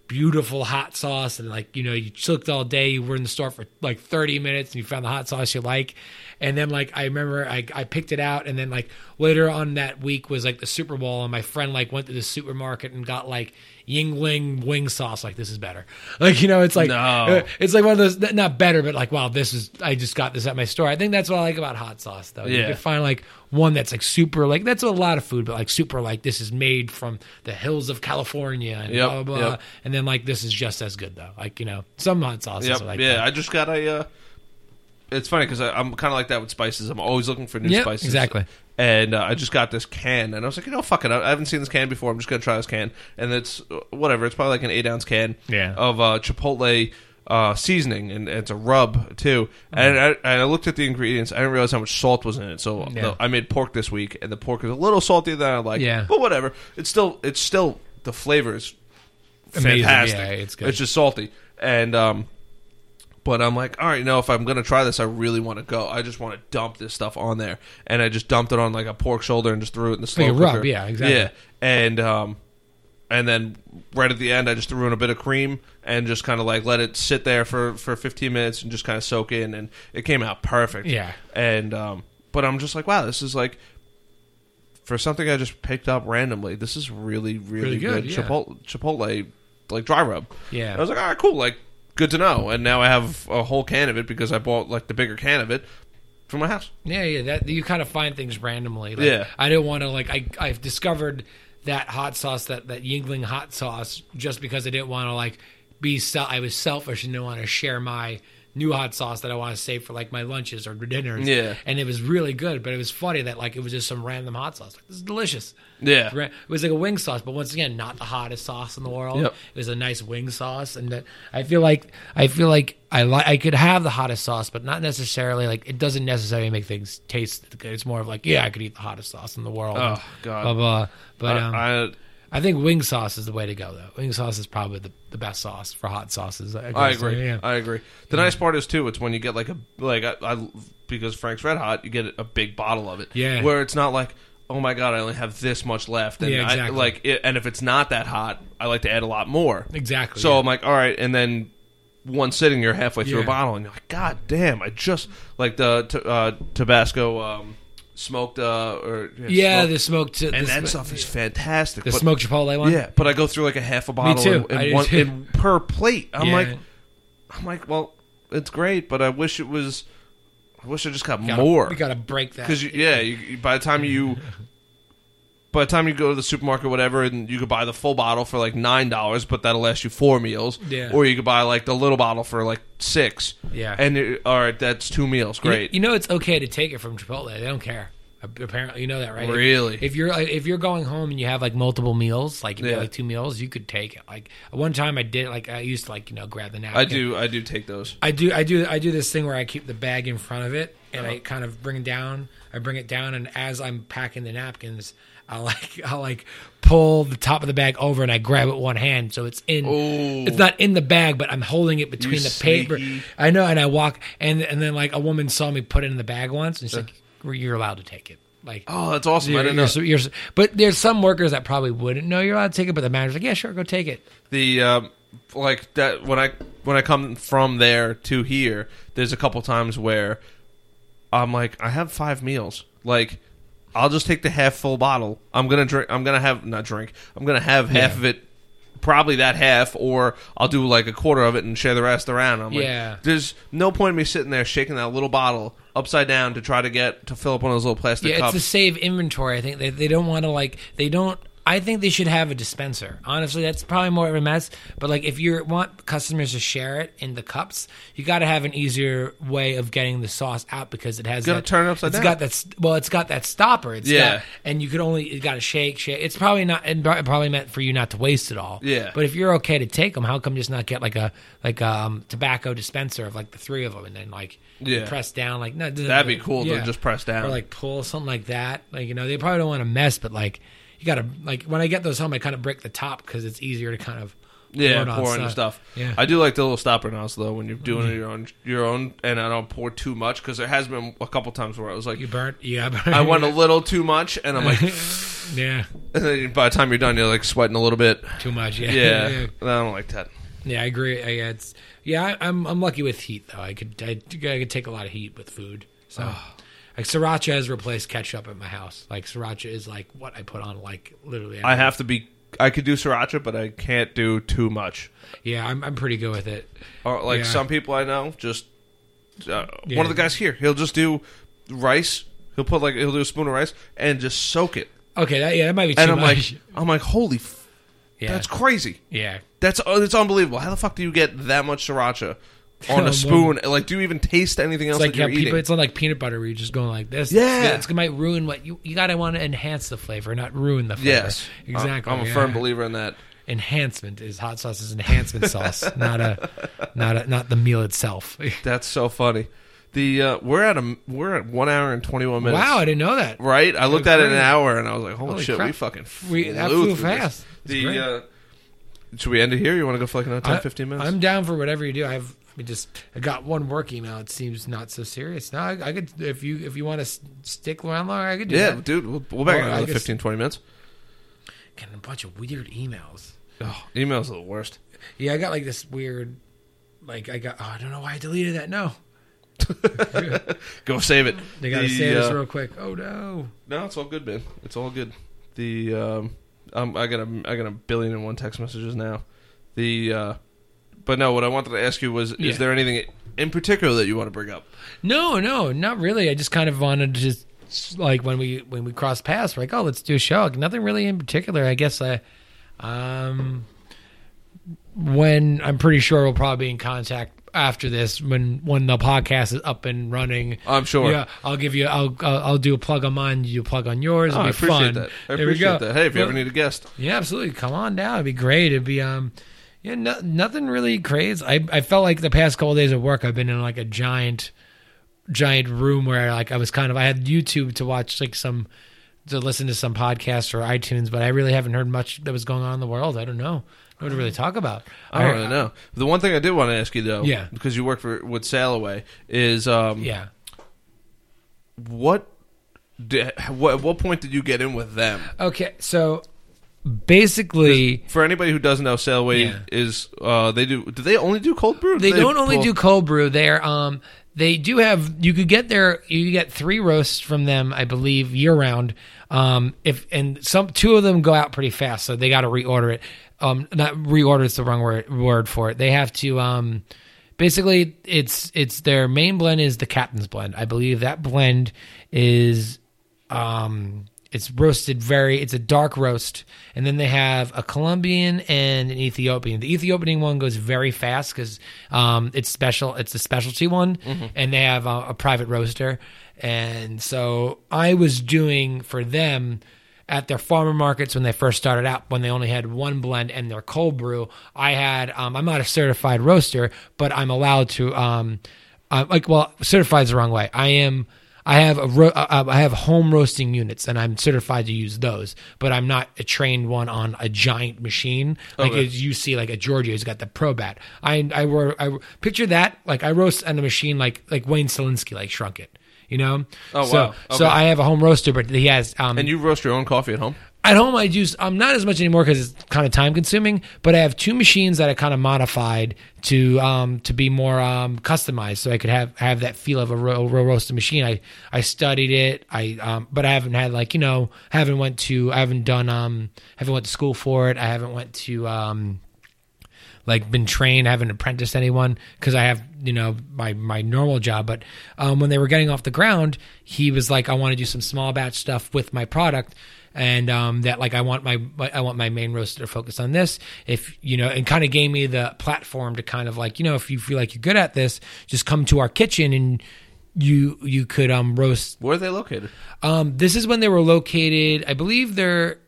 beautiful hot sauce and like you know you looked all day you were in the store for like 30 minutes and you found the hot sauce you like and then like i remember i, I picked it out and then like later on that week was like the super bowl and my friend like went to the supermarket and got like yingling wing sauce like this is better like you know it's like No. uh, it's like one of those not better but like wow this is i just got this at my store i think that's what i like about hot sauce though you Yeah. can find like one that's like super like that's a lot of food but like super like this is made from the hills of california and Yep, blah blah blah yep. and then like this is just as good though. Like you know, some hot sauces Yep. are like yeah, that. I just got a. Uh, it's funny because I'm kind of like that with spices. I'm always looking for new Yep, spices. exactly. And uh, I just got this can, and I was like, you know, fuck it. I I haven't seen this can before. I'm just gonna try this can, and it's uh, whatever. It's probably like an eight ounce can Yeah. of uh, Chipotle uh, seasoning, and it's a rub too. And, I, and I looked at the ingredients. I didn't realize how much salt was in it. So Yeah. the, I made pork this week, and the pork is a little saltier than I like. Yeah. but whatever. It's still it's still the flavor is Amazing, fantastic. yeah, it's good. It's just salty, and um, but I'm like, all right, you know, if I'm gonna try this, I really want to go. I just want to dump this stuff on there, and I just dumped it on like a pork shoulder and just threw it in the slow Like a rub, cooker. yeah, exactly. Yeah, and um, and then right at the end, I just threw in a bit of cream and just kind of like let it sit there for for 15 minutes and just kind of soak in, and it came out perfect. Yeah. and um, but I'm just like, wow, this is like. For something I just picked up randomly, this is really, really, Really good, good. yeah. Chipotle, Chipotle, like dry rub. Yeah. I was like, all right, cool. Like, good to know. And now I have a whole can of it because I bought like the bigger can of it for my house. Yeah, yeah. That you kind of find things randomly. Like, Yeah. I didn't want to like. I I've discovered that hot sauce, that that Yingling hot sauce, just because I didn't want to like be. Sel- I was selfish and didn't want to share my new hot sauce that I want to save for like my lunches or dinners. Yeah. and it was really good, but it was funny that like it was just some random hot sauce. Like, this is delicious. Yeah. It was like a wing sauce, but once again, not the hottest sauce in the world. Yep. It was a nice wing sauce, and that I feel like I feel like I like I could have the hottest sauce, but not necessarily like it doesn't necessarily make things taste good. It's more of like yeah, I could eat the hottest sauce in the world. Oh, God. blah blah. But I, um, I, I, think wing sauce is the way to go, though. Wing sauce is probably the, the best sauce for hot sauces. I, I agree. Yeah. I agree. The nice part is too, it's when you get like a like I, I because Frank's Red Hot, you get a big bottle of it. Yeah. Where it's not like. Oh my god! I only have this much left, and Yeah, I, like, it, and if it's not that hot, I like to add a lot more. Exactly. So yeah. I'm like, all right, and then one sitting, you're halfway through Yeah. a bottle, and you're like, God damn! I just like the t- uh, Tabasco um, smoked, uh, or yeah, smoked- the smoked and the, that sm- stuff is fantastic. the but, smoked chipotle one. yeah, but I go through like a half a bottle too. In, I in do one, too. in per plate. I'm Yeah. like, I'm like, well, it's great, but I wish it was. I wish I just got Gotta- more We got to break that. because yeah, you- by the time you. *laughs* By the time you go to the supermarket, or whatever, and you could buy the full bottle for like nine dollars, but that'll last you four meals. Yeah. Or you could buy like the little bottle for like six. Yeah. And it, all right, that's two meals. You Great. You know, it's okay to take it from Chipotle. They don't care Apparently, you know that, right? Really? If you're like, if you're going home and you have like multiple meals, like you Yeah. like two meals, you could take it. Like one time I did, like I used to like you know grab the napkin. I do. I do take those. I do I do I do this thing where I keep the bag in front of it and Uh-huh. I kind of bring it down. I bring it down and as I'm packing the napkins, I like I like pull the top of the bag over and I grab it with one hand so it's in it's not in the bag but I'm holding it between You the paper. sneaky. I know and I walk and and then like a woman saw me put it in the bag once and she's like you're allowed to take it. Like Oh, that's awesome. I you're, didn't know. you're, you're, but there's some workers that probably wouldn't know you're allowed to take it, but the manager's like, yeah, sure, go take it. the um, like that when I when I come from there to here, there's a couple times where I'm like, I have five meals. Like, I'll just take the half full bottle. I'm gonna drink. I'm gonna have not drink. I'm gonna have half Yeah. of it. Probably that half, or I'll do like a quarter of it and share the rest around. I'm like, Yeah. there's no point in me sitting there shaking that little bottle upside down to try to get to fill up one of those little plastic Yeah, it's cups. to save inventory. I think they, they don't want to like they don't. I think they should have a dispenser. Honestly, that's probably more of a mess. But like, if you want customers to share it in the cups, you got to have an easier way of getting the sauce out because it has. gotta that, turn it upside it's down. got that. Well, it's got that stopper. It's Yeah. got, and you could only you got to shake, shake. It's probably not. It probably meant for you not to waste it all. Yeah. But if you're okay to take them, how come just not get like a like um Tabasco dispenser of like the three of them and then like Yeah. press down like no That'd be cool yeah. to just press down. or like pull something like that. Like you know, they probably don't want to mess, but like you gotta like when I get those home, I kind of break the top because it's easier to kind of Yeah, on pour into stuff. stuff. Yeah. I do like the little stopper nozzle though when you're doing mm-hmm. your own, your own, and I don't pour too much because there has been a couple times where I was like, You burnt, yeah. I went a little too much, and I'm like, *laughs* yeah, and then by the time you're done, you're like sweating a little bit. too much. Yeah, Yeah, *laughs* yeah, I don't like that. Yeah, I agree. I, yeah, it's yeah. I, I'm I'm lucky with heat though. I could I, I could take a lot of heat with food. So. Oh. Like sriracha has replaced ketchup at my house. Like sriracha is like what I put on like literally. I have to be. I could do sriracha, but I can't do too much. yeah, I'm I'm pretty good with it. Or like Yeah. some people I know, just uh, Yeah. one of the guys here, he'll just do rice. He'll put like he'll do a spoon of rice and just soak it. Okay, that, yeah, that might be too And I'm much. like, *laughs* I'm like, holy, f- yeah, that's crazy. yeah. That's uh, it's unbelievable. How the fuck do you get that much sriracha on a spoon? like, do you even taste anything else It's like that you're yeah, eating? it's not like peanut butter where you're just going like this. Yeah. it's, it might ruin what you you gotta want to enhance the flavor, not ruin the flavor. yes, exactly. I'm a yeah. firm believer in that. Enhancement is hot sauce is enhancement sauce, *laughs* not a not a not the meal itself. *laughs* That's so funny. The uh, we're at a we're at one hour and twenty one minutes. wow, I didn't know that. Right? I looked at it an hour and I was like, holy, Holy shit, crap. we fucking We- that flew flew through this. fast. The uh, should we end it here? You want to go for like another 10, I- 15 minutes? I'm down for whatever you do. I've we just I got one work email. It seems not so serious. Now I, I could if you if you want to stick around longer, I could do yeah, that. dude, we'll, we'll back Or in I another guess- 15, 20 minutes. Getting a bunch of weird emails. Oh, emails are the worst. Yeah, I got like this weird, like I got. Oh, I don't know why I deleted that. No, *laughs* Go save it. they got to The, say this uh, real quick. Oh no. No, it's all good, man. It's all good. The um, um, I got a I got a billion and one text messages now. The uh, but no, what I wanted to ask you was, Yeah. is there anything in particular that you want to bring up? No, no, not really. I just kind of wanted to just like when we when we cross paths, we're like, oh, let's do a show. Like, nothing really in particular. I guess I, um, when I'm pretty sure we'll probably be in contact after this when when the podcast is up and running. I'm sure. Yeah, I'll give you. I'll I'll, I'll do a plug on mine. You plug on yours. Oh, It'll I be appreciate fun. that. I There appreciate that. Hey, if you Well, ever need a guest, yeah, absolutely. Come on down. It'd be great. It'd be um, yeah, no, nothing really crazy. I I felt like the past couple of days of work, I've been in like a giant, giant room where like I was kind of I had YouTube to watch like some to listen to some podcasts or iTunes, but I really haven't heard much that was going on in the world. I don't know what to really talk about. I don't really know. The one thing I did want to ask you though, Yeah. because you work for with Sailaway, is um, Yeah. what, di- what at what point did you get in with them? Okay, so basically. For anybody who doesn't know, Sailaway Yeah. is uh, they do. Do they only do cold brew? They Do don't only pull- do cold brew. They're um they do have you could get their you get three roasts from them, I believe, year round. Um if and some two of them go out pretty fast, so they gotta reorder it. Um not reorder is the wrong word word for it. They have to um basically it's it's their main blend is the captain's blend. I believe that blend is um it's roasted very it's a dark roast. And then they have a colombian and an ethiopian. The ethiopian one goes very fast because um, it's special it's a specialty one. And they have a, a private roaster. And so I was doing for them at their farmer markets when they first started out when they only had one blend and their cold brew i had um, i'm not a certified roaster but i'm allowed to um, uh, like well certified is the wrong way. I am I have a ro- uh, I have home roasting units, and I'm certified to use those. But I'm not a trained one on a giant machine like Okay. as you see, like a Georgia who's got the Probat. I I were I picture that like I roast on a machine like like Wayne Selinsky like shrunk it. You know. Oh, so, wow. So I have a home roaster, but he has um, And you roast your own coffee at home? At home, I use um not as much anymore because it's kind of time consuming. But I have two machines that I kind of modified to um to be more um customized, so I could have have that feel of a real, real roasted machine. I I studied it. I um but I haven't had like you know haven't went to I haven't done um haven't went to school for it. I haven't went to um like been trained. I haven't apprenticed anyone because I have you know my my normal job. But um, when they were getting off the ground, he was like, I want to do some small batch stuff with my product. And um, that like I want my I want my main roaster to focus on this. If you know, and kind of gave me the platform to kind of like you know, if you feel like you're good at this, just come to our kitchen and you you could um roast Where are they located? um, this is when they were located. I believe they're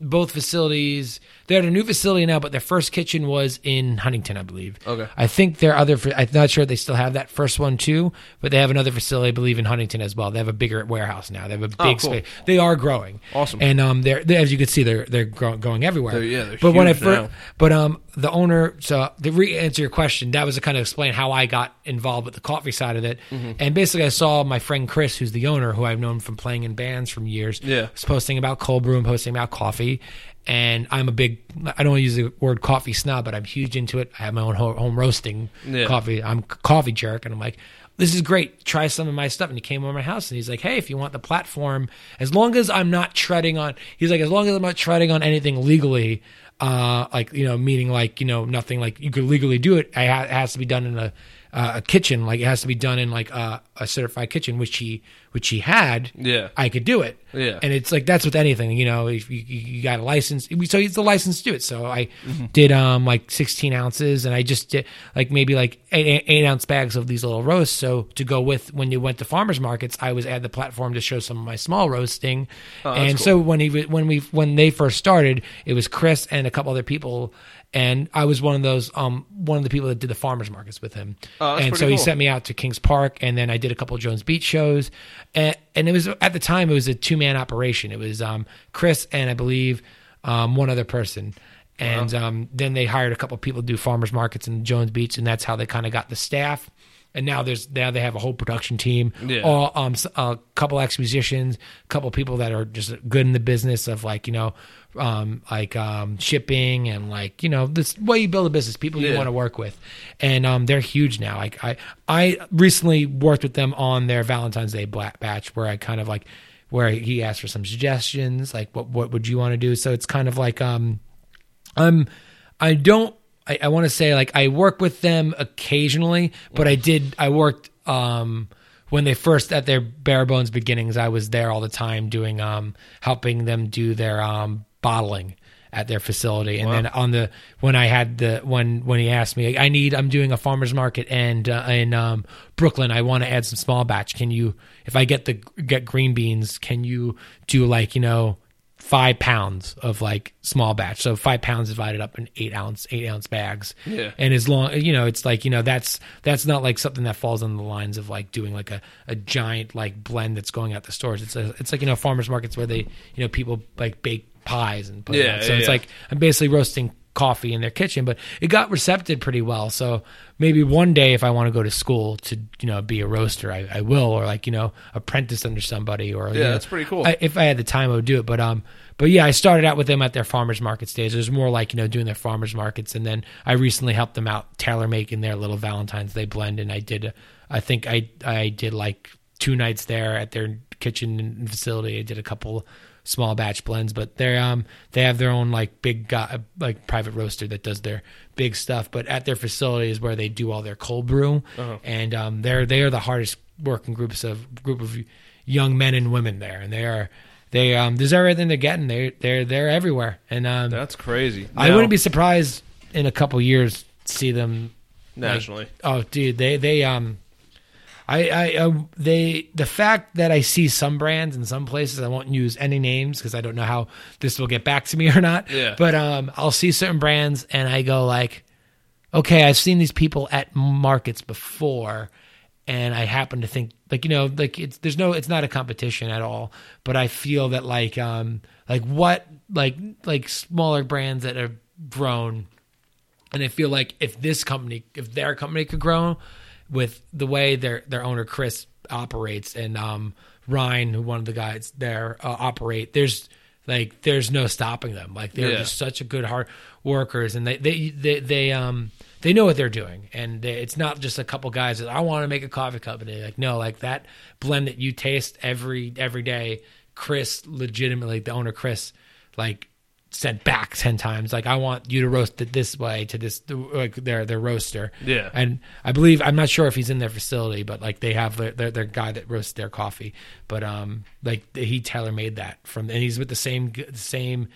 both facilities. They're at a new facility now, but their first kitchen was in Huntington, I believe. Okay. I think their other. I'm not sure they still have that first one too, but they have another facility, I believe, in Huntington as well. They have a bigger warehouse now. They have a big Oh, cool. space. They are growing. Awesome. And um, they're, they as you can see, they're they're grow, going everywhere. They're- yeah, they're but when I huge first, but um, the owner. So to re answer your question, that was to kind of explain how I got involved with the coffee side of it. Mm-hmm. And basically, I saw my friend Chris, who's the owner, who I've known from playing in bands from years. Yeah. was posting about cold brew and posting about coffee. And I'm a big. I don't want to use the word coffee snob, but I'm huge into it. I have my own home roasting Yeah. coffee. I'm a coffee jerk, and I'm like. This is great. Try some of my stuff. And he came over my house and he's like, Hey, if you want the platform, as long as I'm not treading on, he's like, as long as I'm not treading on anything legally, uh, like you know, meaning like you know, nothing like you could legally do it. It has to be done in a uh, a kitchen, like it has to be done in like a, a certified kitchen, which he which he had. Yeah. I could do it. Yeah. and it's like that's with anything, you know. If you, you got a license, so he's the license to do it. So I Mm-hmm. did um like 16 ounces, and I just did like maybe like eight, eight ounce bags of these little roasts. So to go with when you went to farmers markets, I was at the platform to show some of my small roasting. Oh, and cool. so when he when we when they first started, it was Chris and a couple other people. And I was one of those, um, one of the people that did the farmers markets with him. Oh, and so he sent me out to Kings Park, and then I did a couple of Jones Beach shows, and, and it was at the time it was a two man operation. It was um, Chris and I believe um, one other person, and um, then they hired a couple of people to do farmers markets in Jones Beach, and that's how they kind of got the staff. And now there's now they have a whole production team, Yeah. all um a couple ex musicians, a couple people that are just good in the business of like you know, um like um shipping and like you know this way you build a business, people you want to work with, and um they're huge now. Like I I recently worked with them on their Valentine's Day black batch where I kind of like where he asked for some suggestions like what what would you want to do? So it's kind of like um I'm I don't I, I want to say like I work with them occasionally, but I did I worked um when they first at their bare bones beginnings, I was there all the time doing um helping them do their um bottling at their facility and then on the when I had the when when he asked me I need I'm doing a farmers market and uh, in um Brooklyn I want to add some small batch can you if I get the get green beans can you do like you know five pounds of like small batch. So five pounds divided up in eight ounce, eight ounce bags. Yeah. And as long, you know, it's like, you know, that's, that's not like something that falls on the lines of like doing like a, a giant like blend that's going out the stores. It's a, it's like, you know, farmers markets where they, you know, people like bake pies and put it Yeah, out. So yeah, it's yeah. like, I'm basically roasting coffee in their kitchen, but it got recepted pretty well. So maybe one day if I want to go to school to, you know, be a roaster, I, I will, or like, you know, apprentice under somebody or, you Yeah, know, that's pretty cool. I, if I had the time, I would do it. But um, but yeah, I started out with them at their farmers market stage. It was more like you know doing their farmers markets, and then I recently helped them out tailor making their little Valentine's Day blend, and I did. I think I I did like two nights there at their kitchen facility. I did a couple small batch blends, but they um they have their own like big guy, like private roaster that does their big stuff. But at their facility is where they do all their cold brew, and um they're they are the hardest working groups of group of young men and women there, and they are they um there's everything they're getting. They they're they're everywhere, and um That's crazy. I Now- wouldn't be surprised in a couple years to see them like- nationally. oh, dude, they they um I, I, um, they, the fact that I see some brands in some places, I won't use any names because I don't know how this will get back to me *laughs* or not. Yeah. But um, I'll see certain brands and I go like, okay, I've seen these people at markets before, and I happen to think like you know like it's there's no it's not a competition at all, but I feel that like um like what like like smaller brands that have grown and I feel like if this company, if their company could grow with the way their their owner Chris operates and um, Ryan, who one of the guys there uh, operate, there's like there's no stopping them. Like they're Yeah. just such a good hard workers, and they they they, they um they know what they're doing, and they, it's not just a couple guys that I want to make a coffee company. Like no, like that blend that you taste every every day. Chris, legitimately, the owner Chris, like sent back 10 times like i want you to roast it this way to this like their their roaster Yeah. and i believe i'm not sure if he's in their facility but like they have their their, their guy that roasts their coffee but um like he tailor made that from and he's with the same same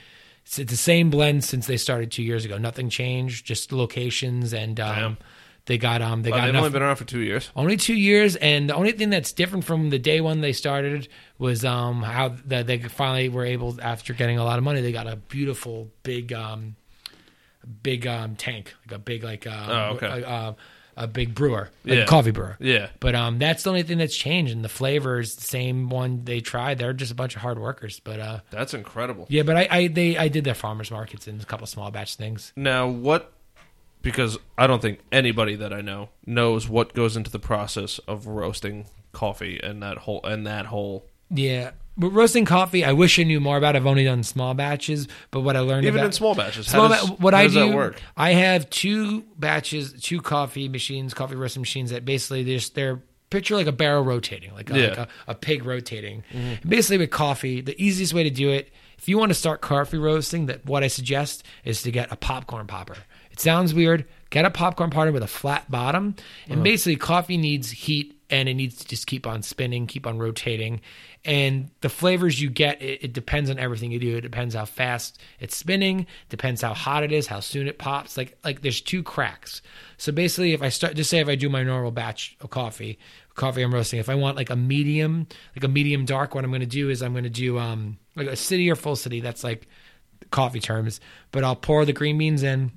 it's the same blend since they started two years ago nothing changed just locations and um Damn. They got um they Well, got they've enough only been around for two years. only two years, and the only thing that's different from the day one they started was um, how that they finally were able, after getting a lot of money, they got a beautiful big, um, big um, tank, like a big like uh, Oh, okay. a, uh, a big brewer, like Yeah. a coffee brewer. Yeah. But um, that's the only thing that's changed, and the flavor is the same one they tried. They're just a bunch of hard workers, but uh, That's incredible. yeah. But I, I they I did their farmers markets and a couple small batch things. Now, what? Because I don't think anybody that I know knows what goes into the process of roasting coffee and that whole and that whole. Yeah, but roasting coffee, I wish I knew more about. I've only done small batches, but what I learned Even about in small batches, Small how does, ba- what how I does do, that work? I have two batches, two coffee machines, coffee roasting machines that basically they're just, they're picture like a barrel rotating, like a, Yeah. like a, a pig rotating. And basically, with coffee, the easiest way to do it, if you want to start coffee roasting, that what I suggest is to get a popcorn popper. Sounds weird. Get a popcorn popper with a flat bottom, and basically, coffee needs heat and it needs to just keep on spinning, keep on rotating. And the flavors you get, it, it depends on everything you do. It depends how fast it's spinning, depends how hot it is, how soon it pops. Like like there's two cracks. So basically, if I start, just say if I do my normal batch of coffee, coffee I'm roasting, if I want like a medium, like a medium dark, what I'm going to do is I'm going to do um like a city or full city. That's like coffee terms. But I'll pour the green beans in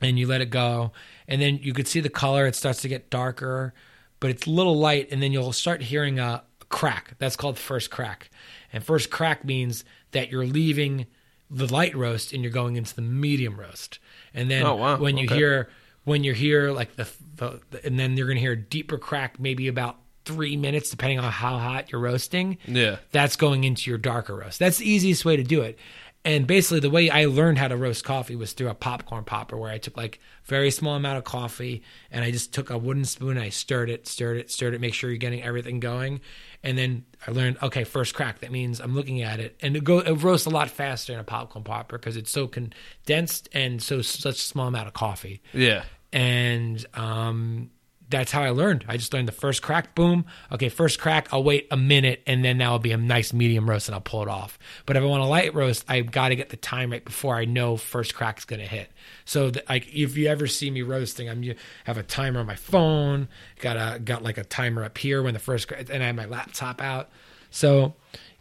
and you let it go and then you could see the color it starts to get darker but it's a little light and then you'll start hearing a crack that's called first crack and first crack means that you're leaving the light roast and you're going into the medium roast and then Oh, wow. when you Okay. hear when you hear like the, the and then you're going to hear a deeper crack maybe about three minutes depending on how hot you're roasting Yeah. that's going into your darker roast. That's the easiest way to do it. And basically, the way I learned how to roast coffee was through a popcorn popper, where I took like very small amount of coffee and I just took a wooden spoon, and I stirred it, stirred it, stirred it, make sure you're getting everything going. And then I learned, okay, first crack. That means I'm looking at it, and it go it roasts a lot faster in a popcorn popper because it's so condensed and so such a small amount of coffee Yeah. and um, that's how I learned. I just learned the first crack, boom. Okay, first crack. I'll wait a minute, and then that'll be a nice medium roast, and I'll pull it off. But if I want a light roast, I've got to get the time right before I know first crack's going to hit. So, the, like, if you ever see me roasting, I'm you have a timer on my phone. Got a got like a timer up here when the first crack, and I have my laptop out. So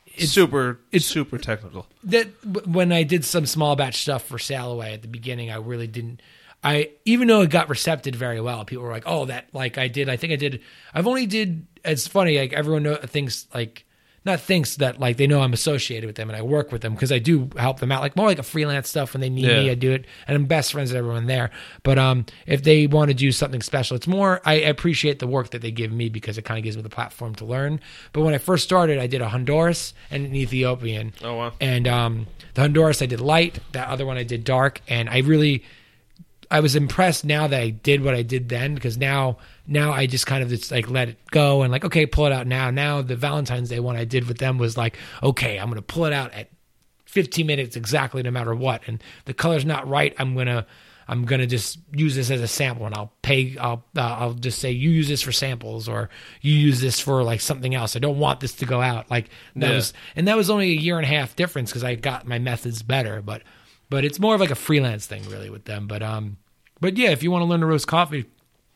It's super. It's super technical. that when I did some small batch stuff for Sail Away at the beginning, I really didn't. I even though it got recepted very well, people were like, "Oh, that like I did." I think I did. I've only did. It's funny, like everyone know, thinks like not thinks that like they know I'm associated with them and I work with them because I do help them out, like more like a freelance stuff when they need me, I do it, and I'm best friends with everyone there. But um, if they want to do something special, it's more I appreciate the work that they give me because it kind of gives me the platform to learn. But when I first started, I did a Honduras and an Ethiopian. Oh, wow. And um, the Honduras I did light. That other one I did dark. And I really, I was impressed now that I did what I did then because now, now I just kind of just like let it go and like okay, pull it out now. Now the Valentine's Day one I did with them was like okay, I'm gonna pull it out at 15 minutes exactly, no matter what. And the color's not right. I'm gonna. I'm gonna just use this as a sample, and I'll pay. I'll uh, I'll just say you use this for samples, or you use this for like something else. I don't want this to go out. Like that Yeah. was, and that was only a year and a half difference because I got my methods better. But but it's more of like a freelance thing really with them. But um, but yeah, if you want to learn to roast coffee,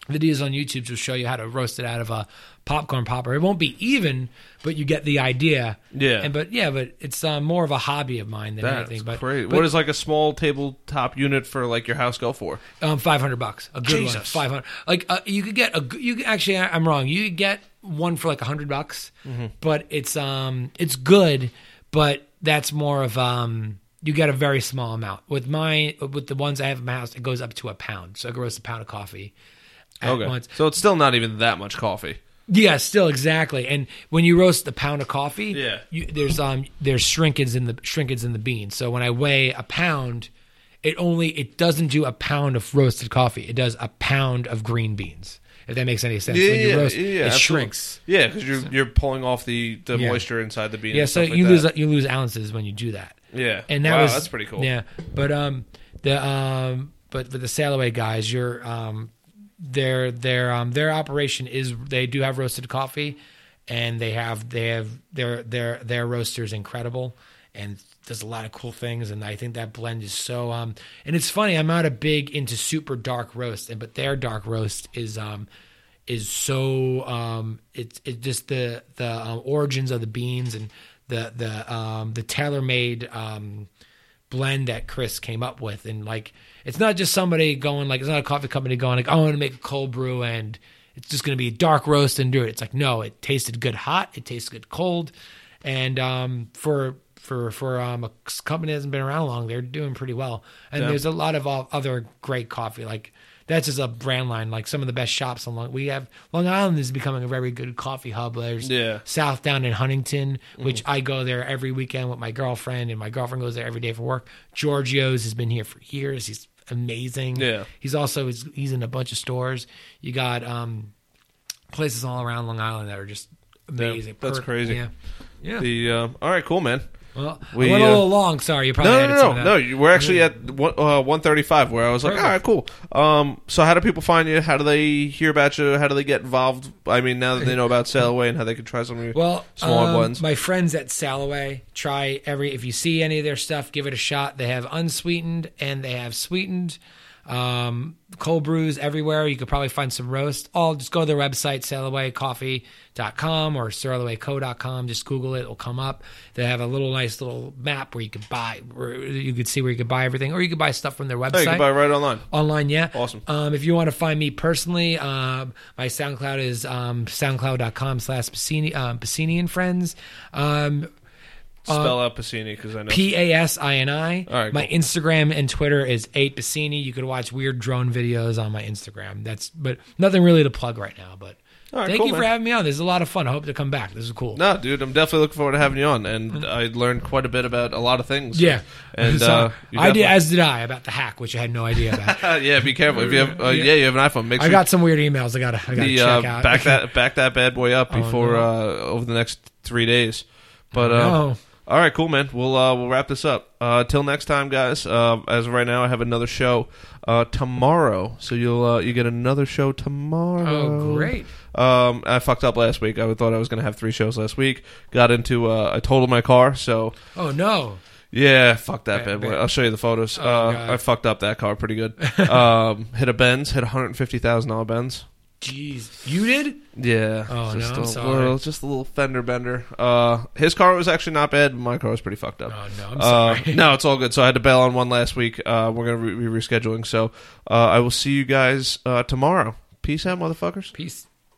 videos on YouTube will show you how to roast it out of a popcorn popper. It won't be even, but you get the idea. Yeah. And but yeah, but it's uh, more of a hobby of mine than That's anything. But, great. but what does like a small tabletop unit for like your house go for? um, five hundred bucks, a good one, five hundred. Like uh, you could get a, you could, actually, I- I'm wrong. You could get one for like a hundred bucks, Mm-hmm. but it's um, it's good, but that's more of um, you get a very small amount. With my with the ones I have in my house, it goes up to a pound, so I can roast a pound of coffee. At Okay. once. So it's still not even that much coffee. Yeah, still exactly. And when you roast a pound of coffee, Yeah. you, there's um there's shrinkage in the shrinkage in the bean. So when I weigh a pound, it only it doesn't do a pound of roasted coffee. It does a pound of green beans. If that makes any sense. when you roast, yeah, it absolutely. shrinks. Yeah, because you're you're pulling off the, the Yeah. moisture inside the bean. Yeah, so like you that. lose you lose ounces when you do that. Yeah, and that wow, was that's pretty cool. Yeah, but um, the um, but for the sail away guys, you're um, their their um their operation is they do have roasted coffee, and they have they have their their their roaster is incredible, and does a lot of cool things, and I think that blend is so um, and it's funny I'm not a big into super dark roast, and but their dark roast is um is so um it's it just the the um, origins of the beans and the the um the tailor made um blend that Cris came up with and like it's not just somebody going like it's not a coffee company going like I want to make a cold brew and it's just going to be a dark roast and do it. It's like no, it tasted good hot, it tastes good cold, and um for for for um a company that hasn't been around long, they're doing pretty well. And Yeah. there's a lot of other great coffee like that's just a brand line. Like some of the best shops on Long. We have Long Island is becoming a very good coffee hub. There's Yeah. Southdown in Huntington, which Mm-hmm. I go there every weekend with my girlfriend, and my girlfriend goes there every day for work. Georgio's has been here for years. He's amazing. Yeah. He's also he's, he's in a bunch of stores. You got um places all around Long Island that are just amazing. that's Per- crazy. Yeah. Yeah. The uh, all right, cool, man. Well, we, I went a uh, little long. Sorry, you probably No, no, no, no. you- We're actually at one, uh, 135, where I was like, Perfect. all right, cool. Um, so how do people find you? How do they hear about you? How do they get involved? I mean, now that they know about Sail Away and how they can try some of your Well, smaller um, blends. My friends at Sail Away try every. If you see any of their stuff, give it a shot. They have unsweetened and they have sweetened. Um, cold brews everywhere. You could probably find some roast. All just go to their website, sailawaycoffee.com or sailawayco.com. Just Google it; it'll come up. They have a little nice little map where you could buy, where you could see where you could buy everything, or you could buy stuff from their website Oh, you can buy right online. online yeah Awesome. um, if you want to find me personally um, my soundcloud is um, soundcloud.com slash Pacini, um, Pacini and friends um, Spell out Pacini because I know. p-a-s-i-n-i All right, my cool. instagram and twitter is 8 Pacini. you could watch weird drone videos on my instagram that's but nothing really to plug right now but All right, thank cool, you for man. having me on this is a lot of fun i hope to come back this is cool no, dude, I'm definitely looking forward to having you on, and I learned quite a bit about a lot of things. yeah and *laughs* So, uh, you i did definitely- as did i about the hack which i had no idea about Uh, *laughs* yeah, be careful if you have. Uh, yeah. you have an iPhone. Make sure i got some weird emails i gotta i gotta the, check uh, out back that *laughs* back that bad boy up Oh, before uh, over the next three days. But uh, no. All right, cool, man. We'll uh, we'll wrap this up. Uh, till next time, guys. Uh, as of right now, I have another show uh, tomorrow, so you'll uh, you get another show tomorrow. oh great Um, I fucked up last week. I thought I was going to have three shows last week. Got into uh, I totaled my car, so oh no yeah, fuck that Bad- bad boy. I'll show you the photos. Oh, uh, God. I fucked up that car pretty good. *laughs* um, hit a Benz, hit a hundred fifty thousand dollar Benz. Jeez, you did? Yeah. Oh, just no, I'm a sorry. Little, just a little fender bender. Uh, his car was actually not bad, my car was pretty fucked up. Oh no, I'm Uh, sorry. *laughs* no, it's all good. So I had to bail on one last week. Uh, we're gonna re- be rescheduling. So uh, I will see you guys uh, tomorrow. Peace out, motherfuckers. Peace.